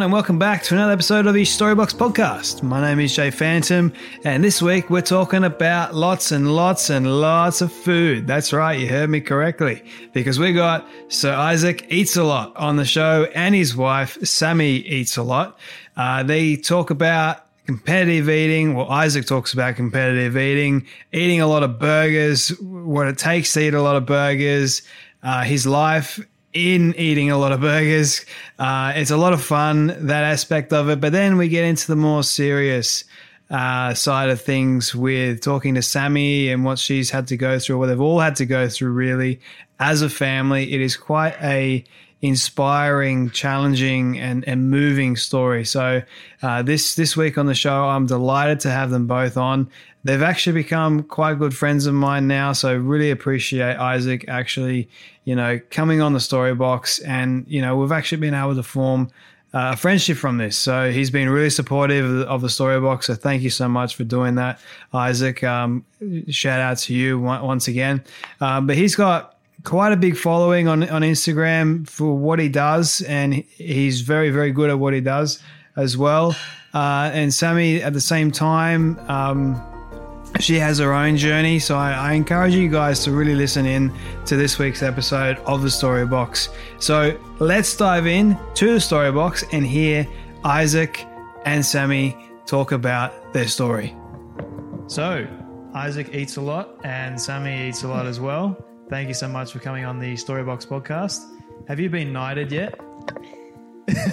everyone, and welcome back to another episode of the Storybox Podcast. My name is Jay Phantom, and this week we're talking about lots and lots and lots of food. That's right, you heard me correctly, because we got Sir Isaac Eats a Lot on the show, and his wife, Sammi, Eats a Lot. Uh, they talk about competitive eating. Well, Isaac talks about competitive eating, eating a lot of burgers, what it takes to eat a lot of burgers, uh, his life in eating a lot of burgers. Uh, it's a lot of fun, that aspect of it. But then we get into the more serious uh, side of things with talking to Sammi and what she's had to go through, what they've all had to go through, really, as a family. It is quite a inspiring, challenging, and, and moving story. So uh, this this week on the show, I'm delighted to have them both on. They've actually become quite good friends of mine now, so really appreciate Isaac actually, you know, coming on the story box, and you know, we've actually been able to form uh, a friendship from this. So he's been really supportive of the, story box. So thank you so much for doing that, Isaac. Um, shout out to you once again. Um, but he's got quite a big following on on Instagram for what he does, and he's very very good at what he does as well. Uh, and Sammi, at the same time, um, she has her own journey. So I, I encourage you guys to really listen in to this week's episode of the Story Box. So let's dive in to the Story Box and hear Isaac and Sammi talk about their story. So Isaac eats a lot, and Sammi eats a lot as well. Thank you so much for coming on the Story Box podcast. Have you been knighted yet?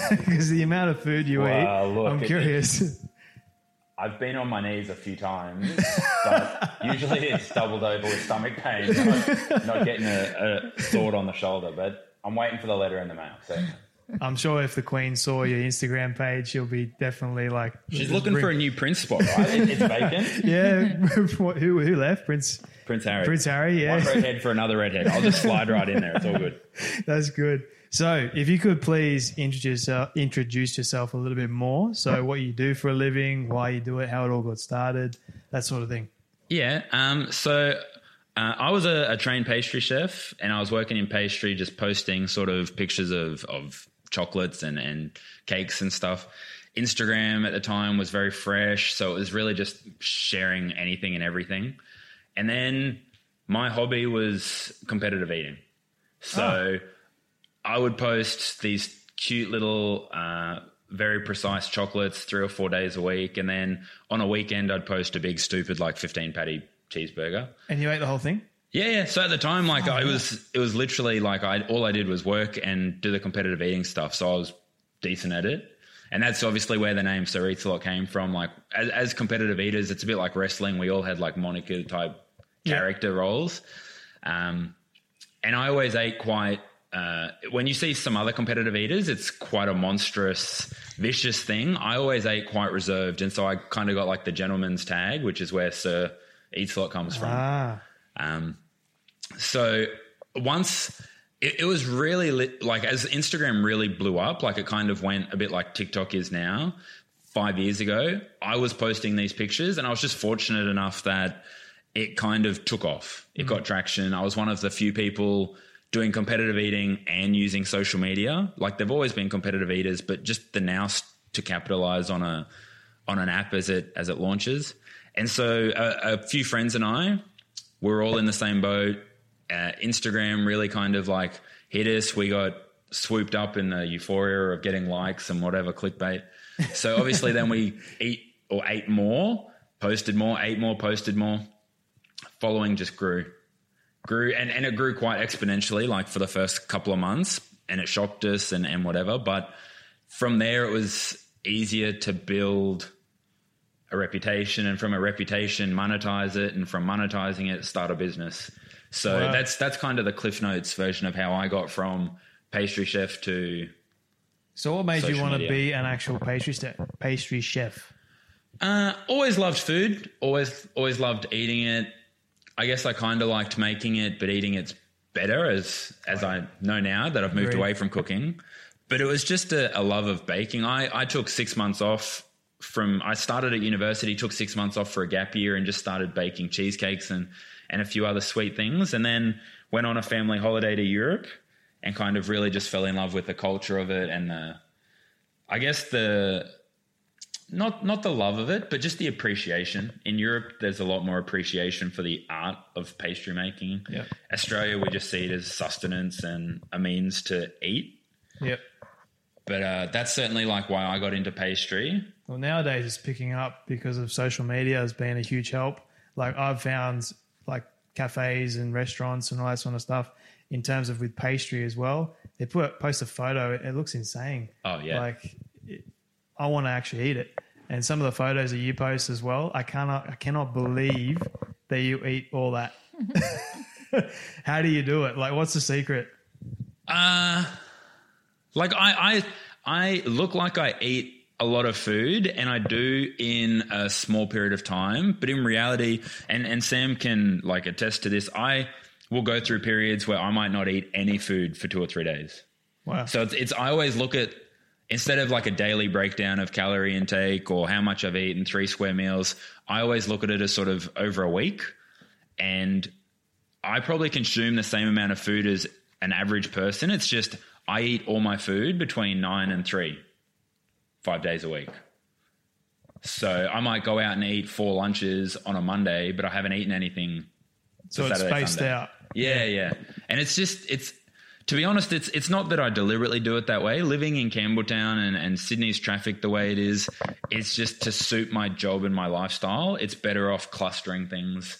Because the amount of food you Wow, eat, look, I'm it- curious. I've been on my knees a few times, but usually it's doubled over with stomach pain, not, not getting a, a sword on the shoulder. But I'm waiting for the letter in the mail. So I'm sure if the Queen saw your Instagram page, she'll be definitely like, she's looking for a new prince spot, right? It's vacant. yeah. Who who left? Prince Prince Harry. Prince Harry. yeah. One Yeah, redhead for another redhead. I'll just slide right in there. It's all good. that's good. So, if you could please introduce uh, introduce yourself a little bit more. So, what you do for a living, why you do it, how it all got started, that sort of thing. Yeah. Um, so uh, I was a, a trained pastry chef, and I was working in pastry, just posting sort of pictures of of chocolates and and cakes and stuff. Instagram at the time was very fresh, so it was really just sharing anything and everything. And then my hobby was competitive eating, so I would post these cute little. Uh, very precise chocolates three or four days a week. And then on a weekend, I'd post a big, stupid, like 15 patty cheeseburger. And you ate the whole thing. Yeah, yeah. So at the time, like I was, it was literally like I all I did was work and do the competitive eating stuff. So I was decent at it, and that's obviously where the name Sir Eats a Lot came from. Like as, as competitive eaters, it's a bit like wrestling. We all had like moniker type character roles, um, and I always ate quite. Uh, when you see some other competitive eaters, it's quite a monstrous, vicious thing. I always ate quite reserved, and so I kind of got like the gentleman's tag, which is where Sir Eats a Lot comes from. Ah, Um, so once it, it was really lit, like as Instagram really blew up, like it kind of went a bit like TikTok is now. Five years ago, I was posting these pictures, and I was just fortunate enough that it kind of took off. It got traction. I was one of the few people doing competitive eating and using social media. Like they've always been competitive eaters, but just the nous to capitalize on a on an app as it as it launches. And so a, a few friends and I we're all in the same boat. Uh, Instagram really kind of like hit us. We got swooped up in the euphoria of getting likes and whatever clickbait. So obviously, then we eat or ate more, posted more, ate more, posted more. Following just grew, grew, and, and it grew quite exponentially, like for the first couple of months, and it shocked us and, and whatever. But from there, it was easier to build a reputation, and from a reputation, monetize it, and from monetizing it, start a business. So Wow. that's that's kind of the Cliff Notes version of how I got from pastry chef to So, what made you want to be an actual pastry chef? Pastry chef. Uh, always loved food. Always, always loved eating it. I guess I kind of liked making it, but eating it's better as as I know now that I've moved Agreed. away from cooking. But it was just a, a love of baking. I I took six months off from. I started at university, took six months off for a gap year, and just started baking cheesecakes and and a few other sweet things. And then went on a family holiday to Europe, and kind of really just fell in love with the culture of it and the. I guess the not not the love of it, but just the appreciation. In Europe, there's a lot more appreciation for the art of pastry making. Yeah. Australia, we just see it as sustenance and a means to eat. Yep. But uh, that's certainly like why I got into pastry. Well, nowadays it's picking up because of social media has been a huge help. Like I've found like cafes and restaurants and all that sort of stuff in terms of with pastry as well. They put post a photo, it looks insane. Oh, yeah. Like it, I want to actually eat it. And some of the photos that you post as well, I cannot I cannot believe that you eat all that. How do you do it? Like what's the secret? Uh like I I I look like I eat a lot of food and I do in a small period of time, but in reality and and Sam can like attest to this, I will go through periods where I might not eat any food for 2 or 3 days. Wow. So it's, it's I always look at instead of like a daily breakdown of calorie intake or how much I've eaten, three square meals, I always look at it as sort of over a week. And I probably consume the same amount of food as an average person. It's just I eat all my food between nine and three, five days a week. So I might go out and eat four lunches on a Monday, but I haven't eaten anything so it's Saturday, spaced Sunday. out. yeah, yeah. And it's just it's to be honest, it's it's not that I deliberately do it that way. Living in Campbelltown and, and Sydney's traffic the way it is, it's just to suit my job and my lifestyle. It's better off clustering things.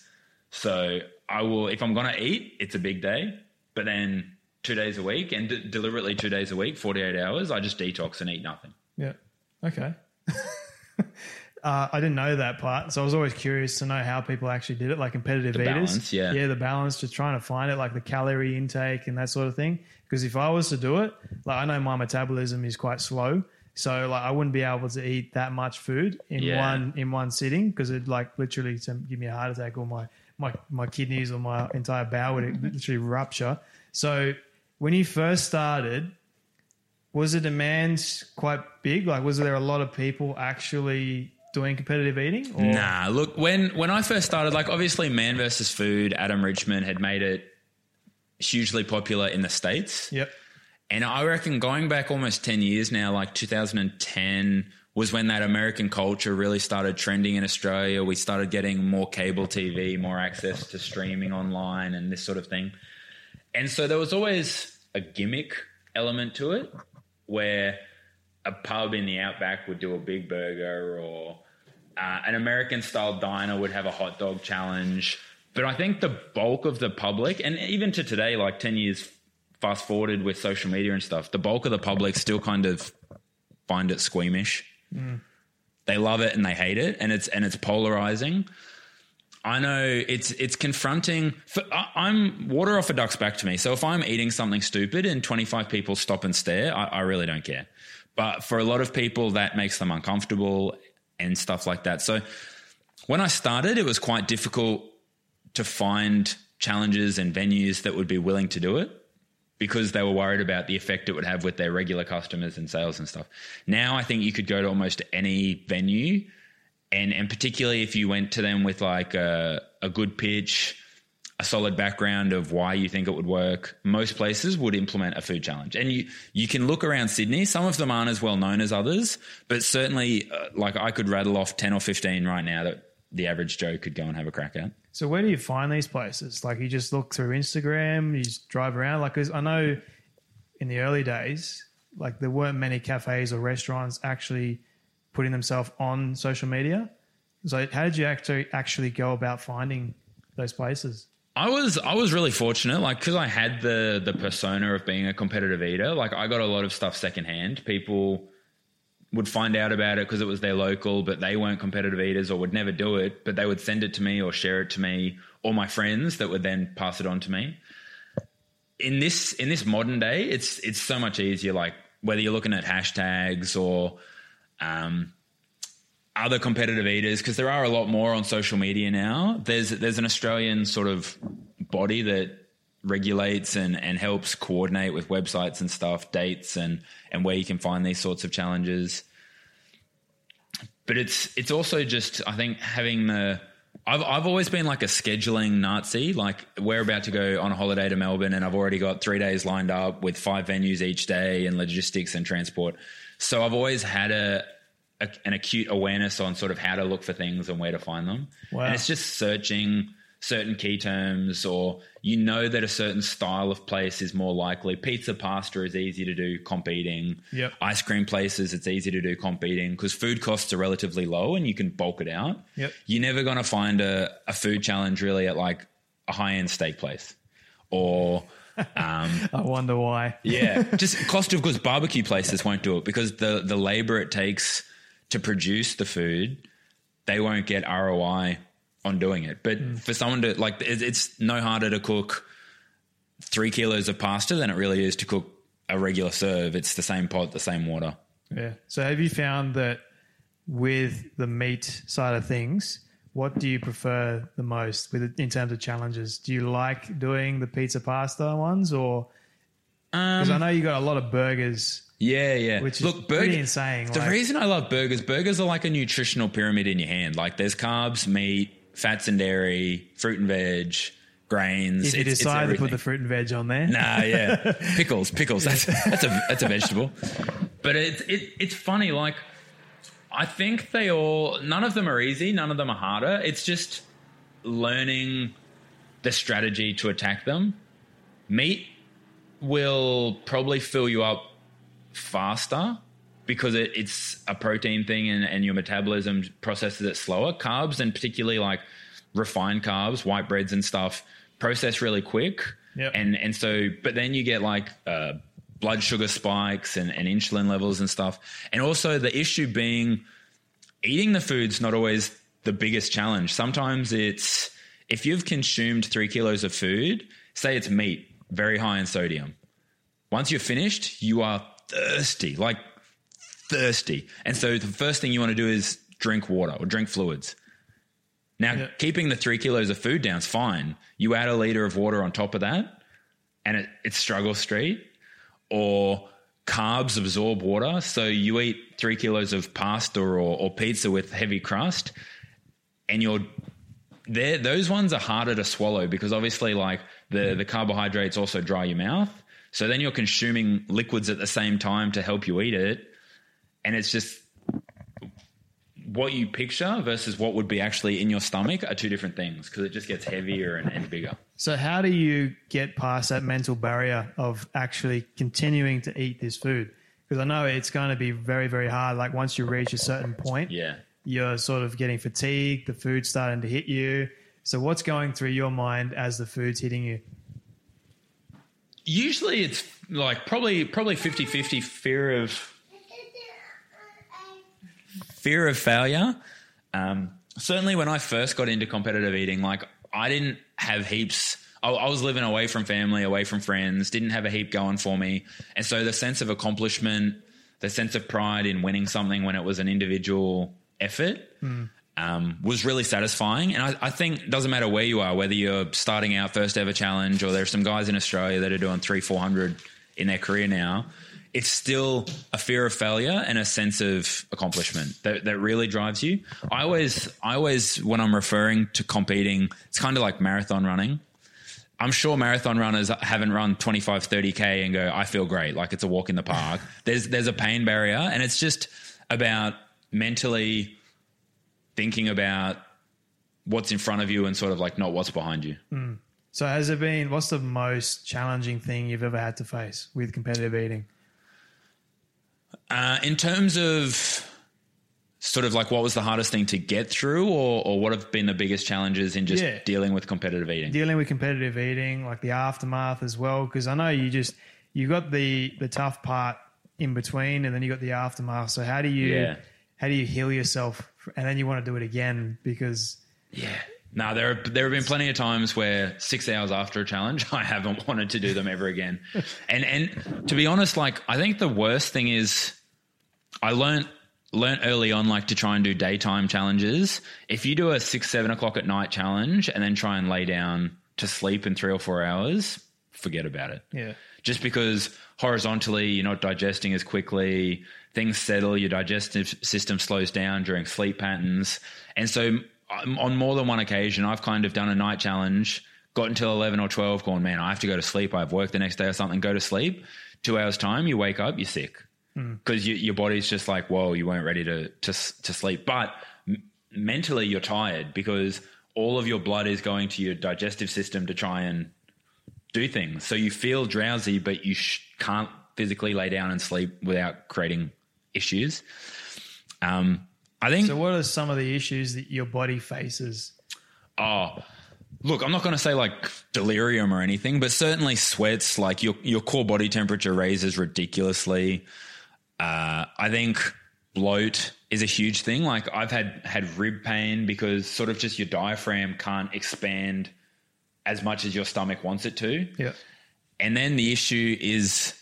So I will if I'm gonna eat, it's a big day, but then two days a week and d- deliberately two days a week, forty eight hours, I just detox and eat nothing. Yeah. Okay. uh, I didn't know that part, so I was always curious to know how people actually did it, like competitive The eaters. balance, yeah. yeah, the balance, just trying to find it, like the calorie intake and that sort of thing. Because if I was to do it, like I know my metabolism is quite slow, so like I wouldn't be able to eat that much food in Yeah. one in one sitting because it like literally to give me a heart attack or my my my kidneys or my entire bowel would literally rupture. So when you first started, was the demand quite big? Like, was there a lot of people actually doing competitive eating? Or? Nah, look, when when I first started, like obviously Man versus Food, Adam Richman had made it hugely popular in the States. Yep. And I reckon going back almost 10 years now, like 2010 was when that American culture really started trending in Australia. We started getting more cable TV, more access to streaming online and this sort of thing. And so there was always a gimmick element to it where a pub in the outback would do a big burger or uh, an American style diner would have a hot dog challenge. But I think the bulk of the public, and even to today, like 10 years fast forwarded with social media and stuff, the bulk of the public still kind of find it squeamish. They love it and they hate it, and it's and it's polarizing. I know it's it's confronting. For, I, I'm water off a duck's back to me. So if I'm eating something stupid and 25 people stop and stare, I, I really don't care. But for a lot of people, that makes them uncomfortable and stuff like that. So when I started, it was quite difficult to find challenges and venues that would be willing to do it because they were worried about the effect it would have with their regular customers and sales and stuff. Now I think you could go to almost any venue and and particularly if you went to them with like a, a good pitch, a solid background of why you think it would work, most places would implement a food challenge. And you you can look around Sydney. Some of them aren't as well known as others, but certainly uh, like I could rattle off ten or fifteen right now that the average Joe could go and have a crack at. So where do you find these places? Like you just look through Instagram, you just drive around. Like I know in the early days, like there weren't many cafes or restaurants actually putting themselves on social media. So how did you actually actually go about finding those places? I was I was really fortunate, like because I had the the persona of being a competitive eater. Like I got a lot of stuff secondhand. People would find out about it because it was their local, but they weren't competitive eaters or would never do it. But they would send it to me or share it to me, or my friends that would then pass it on to me. In this in this modern day, it's it's so much easier. Like whether you're looking at hashtags or um, other competitive eaters, because there are a lot more on social media now. There's there's an Australian sort of body that regulates and, and helps coordinate with websites and stuff, dates and and where you can find these sorts of challenges. But it's it's also just I think having the I've I've always been like a scheduling Nazi. Like we're about to go on a holiday to Melbourne, and I've already got three days lined up with five venues each day and logistics and transport. So I've always had a, a an acute awareness on sort of how to look for things and where to find them. Wow. And it's just searching certain key terms, or you know that a certain style of place is more likely. Pizza, pasta is easy to do comp eating. Yep. Ice cream places, it's easy to do comp eating because food costs are relatively low and you can bulk it out. Yep. You're never going to find a, a food challenge really at like a high end steak place or. Um, I wonder why. yeah, just cost of goods barbecue places won't do it because the the labor it takes to produce the food, they won't get ROI on doing it. But mm. for someone to like, it's no harder to cook three kilos of pasta than it really is to cook a regular serve. It's the same pot, the same water. Yeah. So have you found that with the meat side of things, what do you prefer the most with in terms of challenges? Do you like doing the pizza pasta ones or because um, I know you got a lot of burgers. Yeah, yeah. Which is pretty insane, The like- reason I love burgers, burgers are like a nutritional pyramid in your hand. Like there's carbs, meat, fats and dairy, fruit and veg, grains. If you It's- it's decide to put the fruit and veg on there, Nah, yeah, pickles, pickles. That's that's a that's a vegetable. But it's it, it's funny. Like I think they all. None of them are easy. None of them are harder. It's just learning the strategy to attack them. Meat will probably fill you up faster because it, it's a protein thing and, and your metabolism processes it slower. Carbs and particularly like refined carbs, white breads and stuff, process really quick. Yep. And and so, but then you get like uh, blood sugar spikes and, and insulin levels and stuff. And also the issue being eating the food's not always the biggest challenge. Sometimes it's if you've consumed three kilos of food, say it's meat, very high in sodium. Once you're finished, you are thirsty, like thirsty. And so the first thing you want to do is drink water or drink fluids. Now, Yeah. keeping the three kilos of food down is fine. You add a liter of water on top of that, and it, it's struggle street. Or carbs absorb water. So you eat three kilos of pasta or, or pizza with heavy crust, and you're there. Those ones are harder to swallow because obviously, like the the carbohydrates also dry your mouth. So then you're consuming liquids at the same time to help you eat it, and it's just what you picture versus what would be actually in your stomach are two different things because it just gets heavier and, and bigger. So how do you get past that mental barrier of actually continuing to eat this food? Because I know it's going to be very, very hard. Like once you reach a certain point, Yeah. you're sort of getting fatigued, the food's starting to hit you. So what's going through your mind as the food's hitting you? Usually it's like probably probably 50-50 fear of fear of failure. Um, certainly when I first got into competitive eating, like I didn't have heaps. I, I was living away from family, away from friends, didn't have a heap going for me. And so the sense of accomplishment, the sense of pride in winning something when it was an individual effort um, was really satisfying. And I, I think it doesn't matter where you are, whether you're starting out first ever challenge or there's some guys in Australia that are doing three, 400 in their career now. It's still a fear of failure and a sense of accomplishment that, that really drives you. I always, I always, when I'm referring to competing, it's kind of like marathon running. I'm sure marathon runners haven't run 25, 30K and go, I feel great. Like it's a walk in the park. There's, there's a pain barrier and it's just about mentally thinking about what's in front of you and sort of like not what's behind you. So has it been? What's the most challenging thing you've ever had to face with competitive eating? Uh, in terms of sort of like what was the hardest thing to get through, or, or what have been the biggest challenges in just Yeah. dealing with competitive eating? Dealing with competitive eating, like the aftermath as well, because I know you just you got the the tough part in between, and then you got the aftermath. So how do you Yeah. How do you heal yourself, and then you want to do it again because Yeah. No, there have, there have been plenty of times where six hours after a challenge, I haven't wanted to do them ever again. and and to be honest, like I think the worst thing is I learned learned early on like to try and do daytime challenges. If you do a six, seven o'clock at night challenge and then try and lay down to sleep in three or four hours, forget about it. yeah, just because horizontally you're not digesting as quickly, things settle, your digestive system slows down during sleep patterns. And so, um, on more than one occasion, I've kind of done a night challenge, got until 11 or 12, going, man, I have to go to sleep. I have work the next day or something, go to sleep. Two hours' time, you wake up, you're sick. Because you, your body's just like, whoa, you weren't ready to, to, to sleep. But m- mentally, you're tired because all of your blood is going to your digestive system to try and do things. So you feel drowsy, but you sh- can't physically lay down and sleep without creating issues. Um, I think. So, what are some of the issues that your body faces? oh, look, I'm not going to say like delirium or anything, but certainly sweats. Like your your core body temperature raises ridiculously. Uh, I think bloat is a huge thing. Like I've had had rib pain because sort of just your diaphragm can't expand as much as your stomach wants it to. Yeah, And then the issue is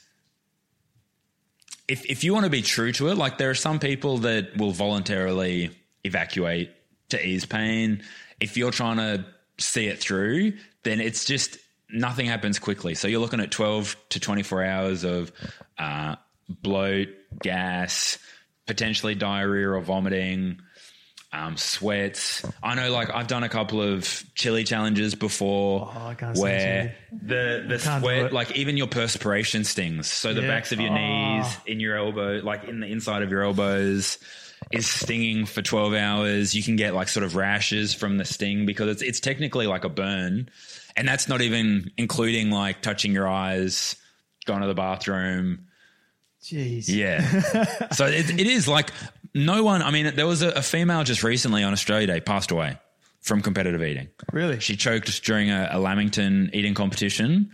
if if you want to be true to it, like there are some people that will voluntarily evacuate to ease pain. If you're trying to see it through, then it's just nothing happens quickly. So you're looking at 12 to 24 hours of uh, bloat, gas, potentially diarrhea or vomiting, um, sweats. I know, like I've done a couple of chili challenges before, Oh, I can't stand where the the Can't sweat, like even your perspiration stings. So the Yeah. backs of your Oh. knees, in your elbow, like in the inside of your elbows, is stinging for twelve hours. You can get like sort of rashes from the sting because it's it's technically like a burn, and that's not even including like touching your eyes, going to the bathroom. jeez, Yeah. so it, it is like no one. I mean, there was a, a female just recently on Australia Day passed away from competitive eating. really. She choked during a, a Lamington eating competition,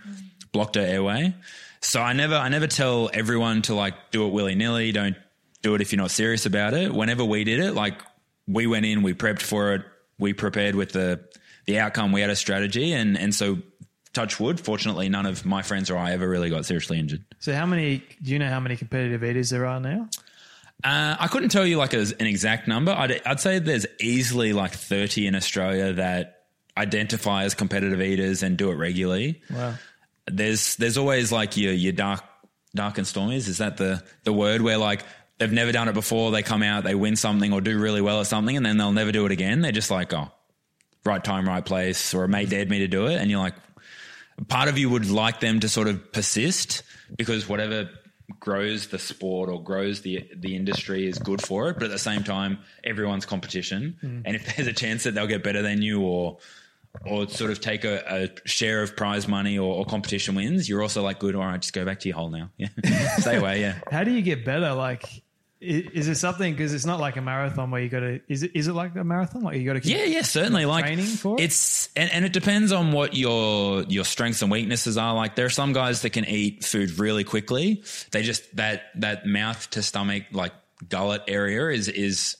blocked her airway. So I never, I never tell everyone to like do it willy nilly. Don't do it if you're not serious about it. Whenever we did it, like we went in, we prepped for it, we prepared with the the outcome. We had a strategy, and and so touch wood. Fortunately, none of my friends or I ever really got seriously injured. So, how many? Do you know how many competitive eaters there are now? Uh, I couldn't tell you like a, an exact number. I'd, I'd say there's easily like 30 in Australia that identify as competitive eaters and do it regularly. Wow. There's there's always like your your dark dark and stormies. Is that the the word where like they've never done it before? They come out, they win something or do really well at something, and then they'll never do it again. They're just like, oh, right time, right place, or a mate dared me to do it, and you're like, part of you would like them to sort of persist because whatever grows the sport or grows the the industry is good for it but at the same time everyone's competition. Mm. And if there's a chance that they'll get better than you or or sort of take a, a share of prize money or, or competition wins you're also like good all right just go back to your hole now. Yeah. Stay away yeah. How do you get better? Like, is it something? Because it's not like a marathon where you got to. Is it? Is it like a marathon? Like you got to. Yeah, yeah, certainly. Like training for it? it's and, and it depends on what your your strengths and weaknesses are. Like there are some guys that can eat food really quickly. They just that that mouth to stomach like gullet area is is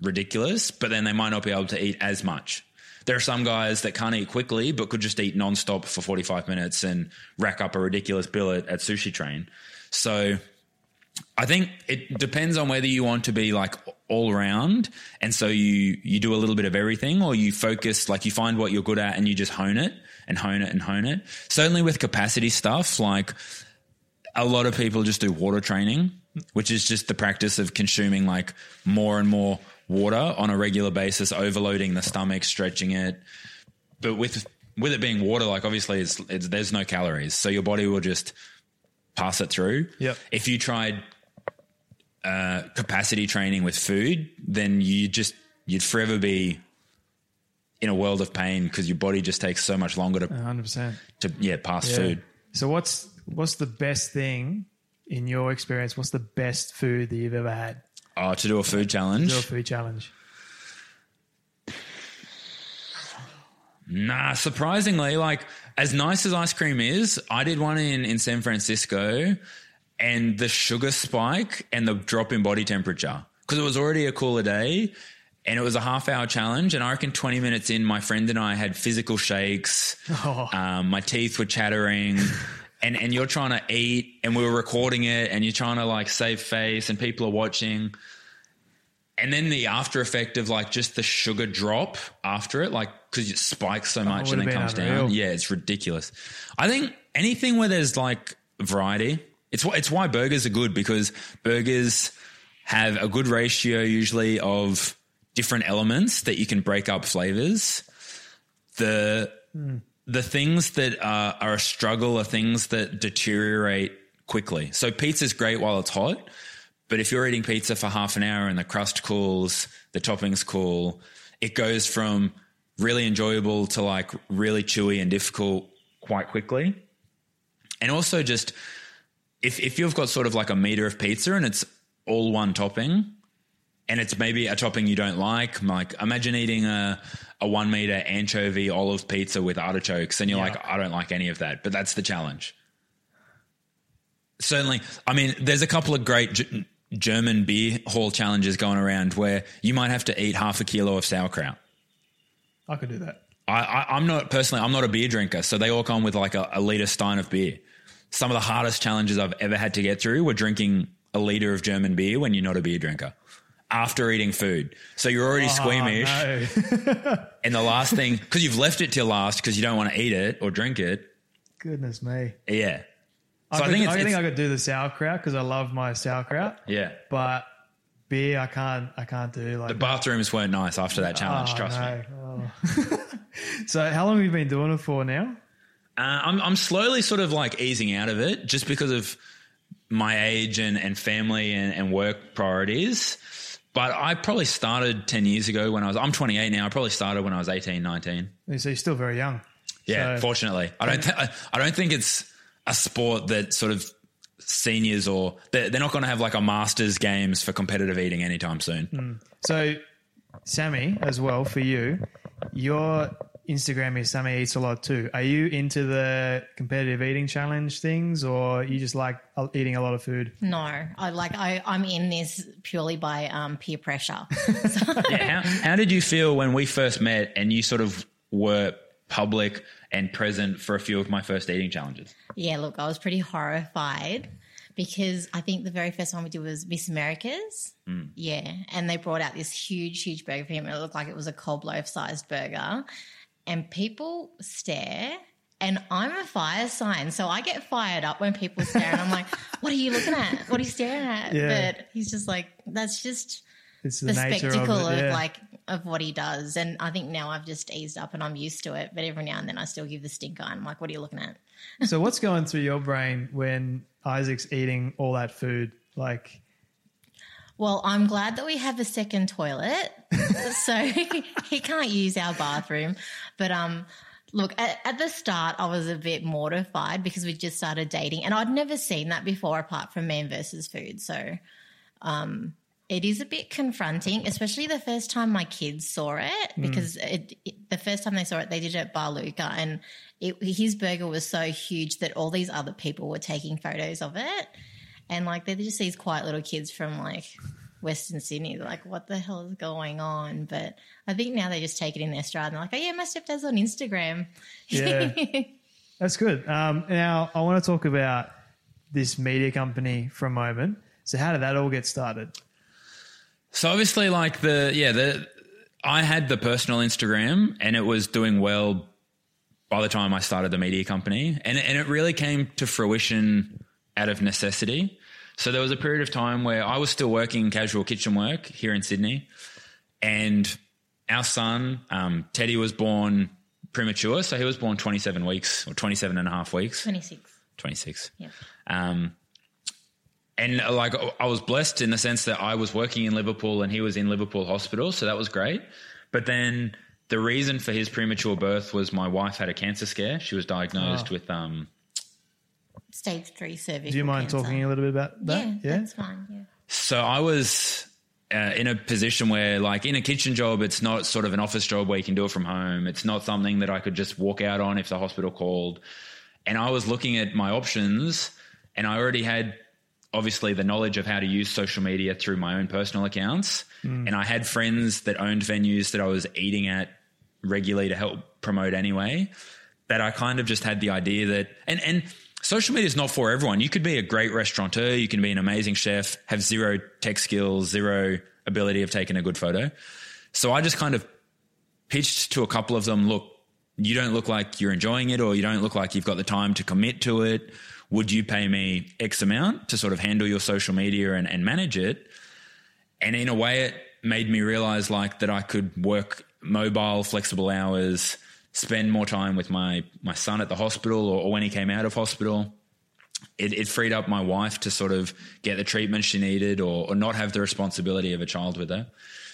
ridiculous, but then they might not be able to eat as much. There are some guys that can't eat quickly, but could just eat nonstop for 45 minutes and rack up a ridiculous billet at sushi train. So I think it depends on whether you want to be like all around, and so you you do a little bit of everything, or you focus like you find what you're good at and you just hone it and hone it and hone it. Certainly with capacity stuff, like a lot of people just do water training, which is just the practice of consuming like more and more water on a regular basis, overloading the stomach, stretching it. But with with it being water, like obviously it's, it's there's no calories, so your body will just pass it through. Yep. If you tried uh, capacity training with food, then you just you'd forever be in a world of pain because your body just takes so much longer to, 100%. to yeah, pass Yeah. food. So what's what's the best thing in your experience? What's the best food that you've ever had? Oh, to do a food challenge. To do a food challenge. Nah, surprisingly, like as nice as ice cream is, I did one in, in San Francisco and the sugar spike and the drop in body temperature because it was already a cooler day and it was a half hour challenge. And I reckon 20 minutes in, my friend and I had physical shakes. Um, my teeth were chattering. And, and you're trying to eat and we were recording it and you're trying to like save face and people are watching and then the after effect of like just the sugar drop after it, like because it spikes so much and then comes unreal. down. Yeah, it's ridiculous. I think anything where there's like variety, it's why it's why burgers are good because burgers have a good ratio usually of different elements that you can break up flavors. The the things that are, are a struggle are things that deteriorate quickly. So pizza's great while it's hot, but if you're eating pizza for half an hour and the crust cools, the toppings cool, it goes from really enjoyable to like really chewy and difficult quite quickly. And also just if if you've got sort of like a meter of pizza and it's all one topping and it's maybe a topping you don't like, like imagine eating a a one meter anchovy olive pizza with artichokes and you're like, I don't like any of that. But that's the challenge. Certainly, I mean, there's a couple of great German beer hall challenges going around where you might have to eat half a kilo of sauerkraut. I could do that. I, I, I'm not personally, I'm not a beer drinker, so they all come with like a, a liter stein of beer. Some of the hardest challenges I've ever had to get through were drinking a liter of German beer when you're not a beer drinker after eating food. So you're already oh, squeamish. No. And the last thing, because you've left it till last because you don't want to eat it or drink it. Goodness me. Yeah. I, So I could, think I think I could do the sauerkraut because I love my sauerkraut. Yeah. But beer, I can't. I can't do like. The bathrooms weren't nice after that challenge, Oh, trust me. Oh. so, how long have you been doing it for now? Uh, I'm I'm slowly sort of like easing out of it just because of my age and, and family and, and work priorities. But I probably started 10 years ago when I was, I'm 28 now. I probably started when I was 18, 19. So you're still very young. Yeah, So- fortunately. I don't, th- I, I don't think it's a sport that sort of seniors or they're, they're not going to have like a master's games for competitive eating anytime soon. So, Sammi, as well for you, your Instagram is Sammi eats a lot too. Are you into the competitive eating challenge things, or you just like uh, eating a lot of food? No, I like I I'm in this purely by um, peer pressure. Yeah, how, how did you feel when we first met and you sort of were public and present for a few of my first eating challenges? yeah, look, I was pretty horrified because I think the very first one we did was Miss Americas. Mm. Yeah, and they brought out this huge, huge burger for him. And it looked like it was a cob loaf sized burger, and people stare. And I'm a fire sign, so I get fired up when people stare, and I'm like, "What are you looking at? What are you staring at?" Yeah. But he's just like, "That's just It's the, the spectacle of of, it. yeah. like of what he does. And I think now I've just eased up and I'm used to it. But every now and then I still give the stink eye. I'm like, what are you looking at? so, what's going through your brain when Isaac's eating all that food? Like, Well, I'm glad that we have a second toilet, so he can't use our bathroom. But um, look, at, at the start, I was a bit mortified because we just started dating, and I'd never seen that before, apart from Man versus Food. So, um, it is a bit confronting, especially the first time my kids saw it, because it, it, the first time they saw it, they did it at Bar Luca, and it, his burger was so huge that all these other people were taking photos of it. And like they're just these quiet little kids from like Western Sydney. They're like, what the hell is going on? But I think now they just take it in their stride and they're like, oh yeah, my stepdad's on Instagram. Yeah. That's good. Um, now, I want to talk about this media company for a moment. So, how did that all get started? So obviously, like the yeah, the I had the personal Instagram and it was doing well by the time I started the media company, and and it really came to fruition out of necessity. So there was a period of time where I was still working casual kitchen work here in Sydney, and our son um, Teddy was born premature, so he was born 27 weeks or 27 and a half weeks. 26. 26. Yeah. Um, and uh, like I was blessed in the sense that I was working in Liverpool and he was in Liverpool Hospital, so that was great. But then the reason for his premature birth was my wife had a cancer scare. She was diagnosed with um, Stage three cervical. Do you mind cancer. talking a little bit about that? Yeah, that's fine. Yeah. So I was uh, in a position where, like, in a kitchen job, it's not sort of an office job where you can do it from home. It's not something that I could just walk out on if the hospital called. And I was looking at my options, and I already had obviously the knowledge of how to use social media through my own personal accounts. Mm. And I had friends that owned venues that I was eating at regularly to help promote anyway. That I kind of just had the idea that, and, and, Social media is not for everyone. You could be a great restaurateur, you can be an amazing chef, have zero tech skills, zero ability of taking a good photo. So I just kind of pitched to a couple of them, look, you don't look like you're enjoying it or you don't look like you've got the time to commit to it. Would you pay me X amount to sort of handle your social media and, and manage it? And in a way, it made me realize like that I could work mobile, flexible hours, spend more time with my my son at the hospital or, or when he came out of hospital. It, it freed up my wife to sort of get the treatment she needed or, or not have the responsibility of a child with her.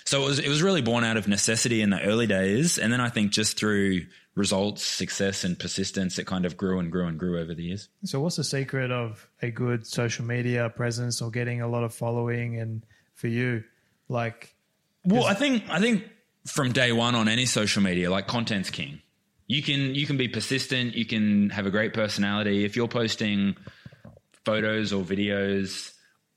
So it was it was really born out of necessity in the early days, and then I think just through results, success, and persistence, it kind of grew and grew and grew over the years. So, what's the secret of a good social media presence or getting a lot of following? And for you, like, Well, I think I think from day one on any social media, like content's king. You can you can be persistent. You can have a great personality. If you're posting photos or videos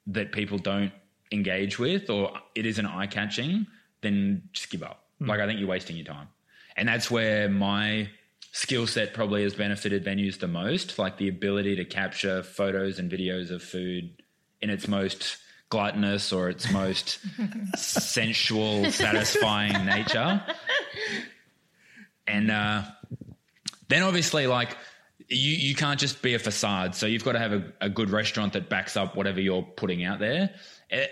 that people don't engage with, or it isn't eye catching, then just give up. Like I think you're wasting your time, and that's where my skill set probably has benefited venues the most. Like the ability to capture photos and videos of food in its most gluttonous or its most sensual, satisfying nature. And uh, then obviously, like, you, you can't just be a facade. So you've got to have a, a good restaurant that backs up whatever you're putting out there.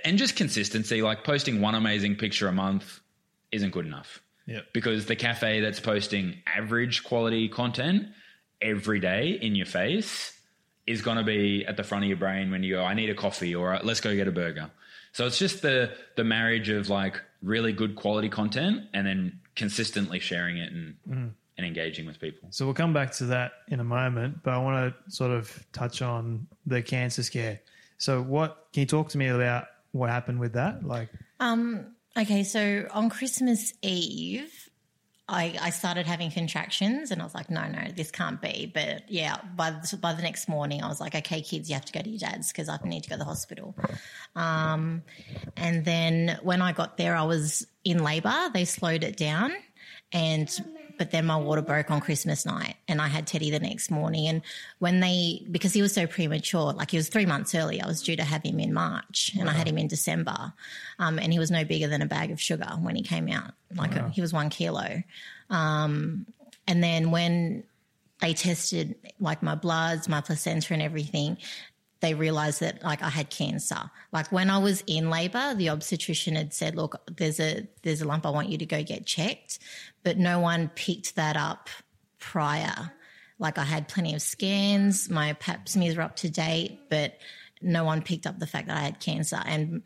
And just consistency, like posting one amazing picture a month isn't good enough. Yep. Because the cafe that's posting average quality content every day in your face is going to be at the front of your brain when you go, I need a coffee or uh, let's go get a burger. So it's just the the marriage of like really good quality content and then consistently sharing it and mm. And engaging with people. so we'll come back to that in a moment, but I want to sort of touch on the cancer scare. So, what can you talk to me about what happened with that? Like, Um, okay, so on Christmas Eve, I, I started having contractions and I was like, no, no, this can't be. But yeah, by the, by the next morning, I was like, okay, kids, you have to go to your dad's because I need to go to the hospital. Um, and then when I got there, I was in labor. They slowed it down. And but then my water broke on Christmas night and I had Teddy the next morning. And when they, because he was so premature, like he was three months early, I was due to have him in March and I had him in December. Um, and he was no bigger than a bag of sugar when he came out. Like he was one kilo. Um, and then when they tested like my bloods, my placenta and everything, they realized that like I had cancer. Like when I was in labor, the obstetrician had said, "Look, there's a there's a lump. I want you to go get checked," but no one picked that up prior. Like I had plenty of scans, my Pap smears were up to date, but no one picked up the fact that I had cancer. And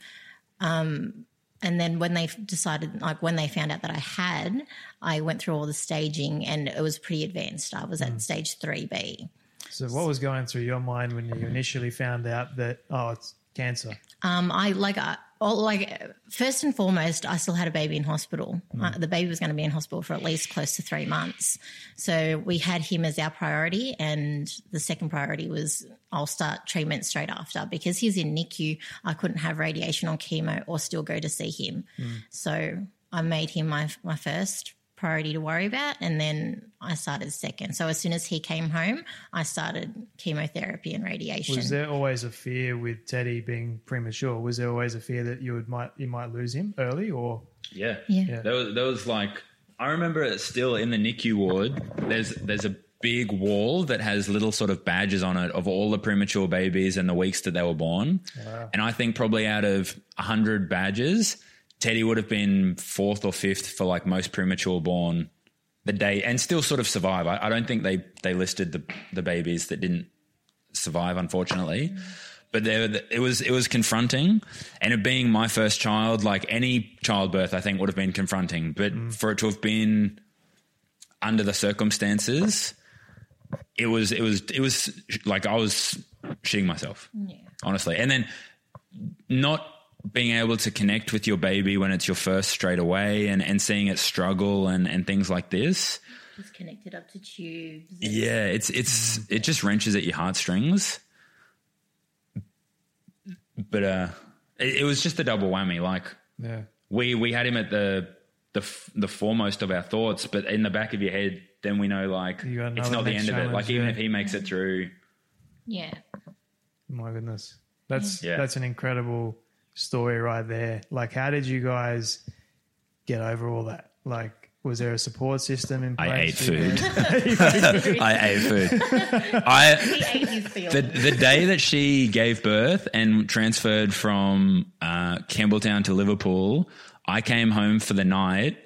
um, and then when they decided, like when they found out that I had, I went through all the staging, and it was pretty advanced. I was at stage three B. so what was going through your mind when you initially found out that oh, it's cancer? Um, I like, uh, all, like first and foremost, I still had a baby in hospital. Uh, the baby was going to be in hospital for at least close to three months, so we had him as our priority, and the second priority was I'll start treatment straight after because he's in NICU. I couldn't have radiation or chemo or still go to see him, so I made him my my first priority to worry about and then I started second. So as soon as he came home, I started chemotherapy and radiation. Was there always a fear with Teddy being premature? Was there always a fear that you would might you might lose him early, or Yeah. Yeah. There was, there was like, I remember it still in the NICU ward, there's, there's a big wall that has little sort of badges on it of all the premature babies and the weeks that they were born. And I think probably out of 100 badges, Teddy would have been fourth or fifth for like most premature born the day and still sort of survive. I, I don't think they, they listed the, the babies that didn't survive, unfortunately. But there, it was it was confronting, and it being my first child, like any childbirth, I think would have been confronting. But mm. for it to have been under the circumstances, it was it was it was like I was shitting myself, honestly. And then not being able to connect with your baby when it's your first straight away, and and seeing it struggle and and things like this. Just connected up to tubes. Yeah, it's it's it just wrenches at your heartstrings. But uh, it, it was just a double whammy. Like Yeah. we we had him at the the the foremost of our thoughts, but in the back of your head, then we know like it's not the end of it. Like challenge, even yeah. if he makes it through, Yeah. My goodness. That's Yeah. that's an incredible story right there. Like how did you guys get over all that? Like was there a support system in place? I ate food. I ate food. I ate the the day that she gave birth and transferred from uh, Campbelltown to Liverpool, I came home for the night,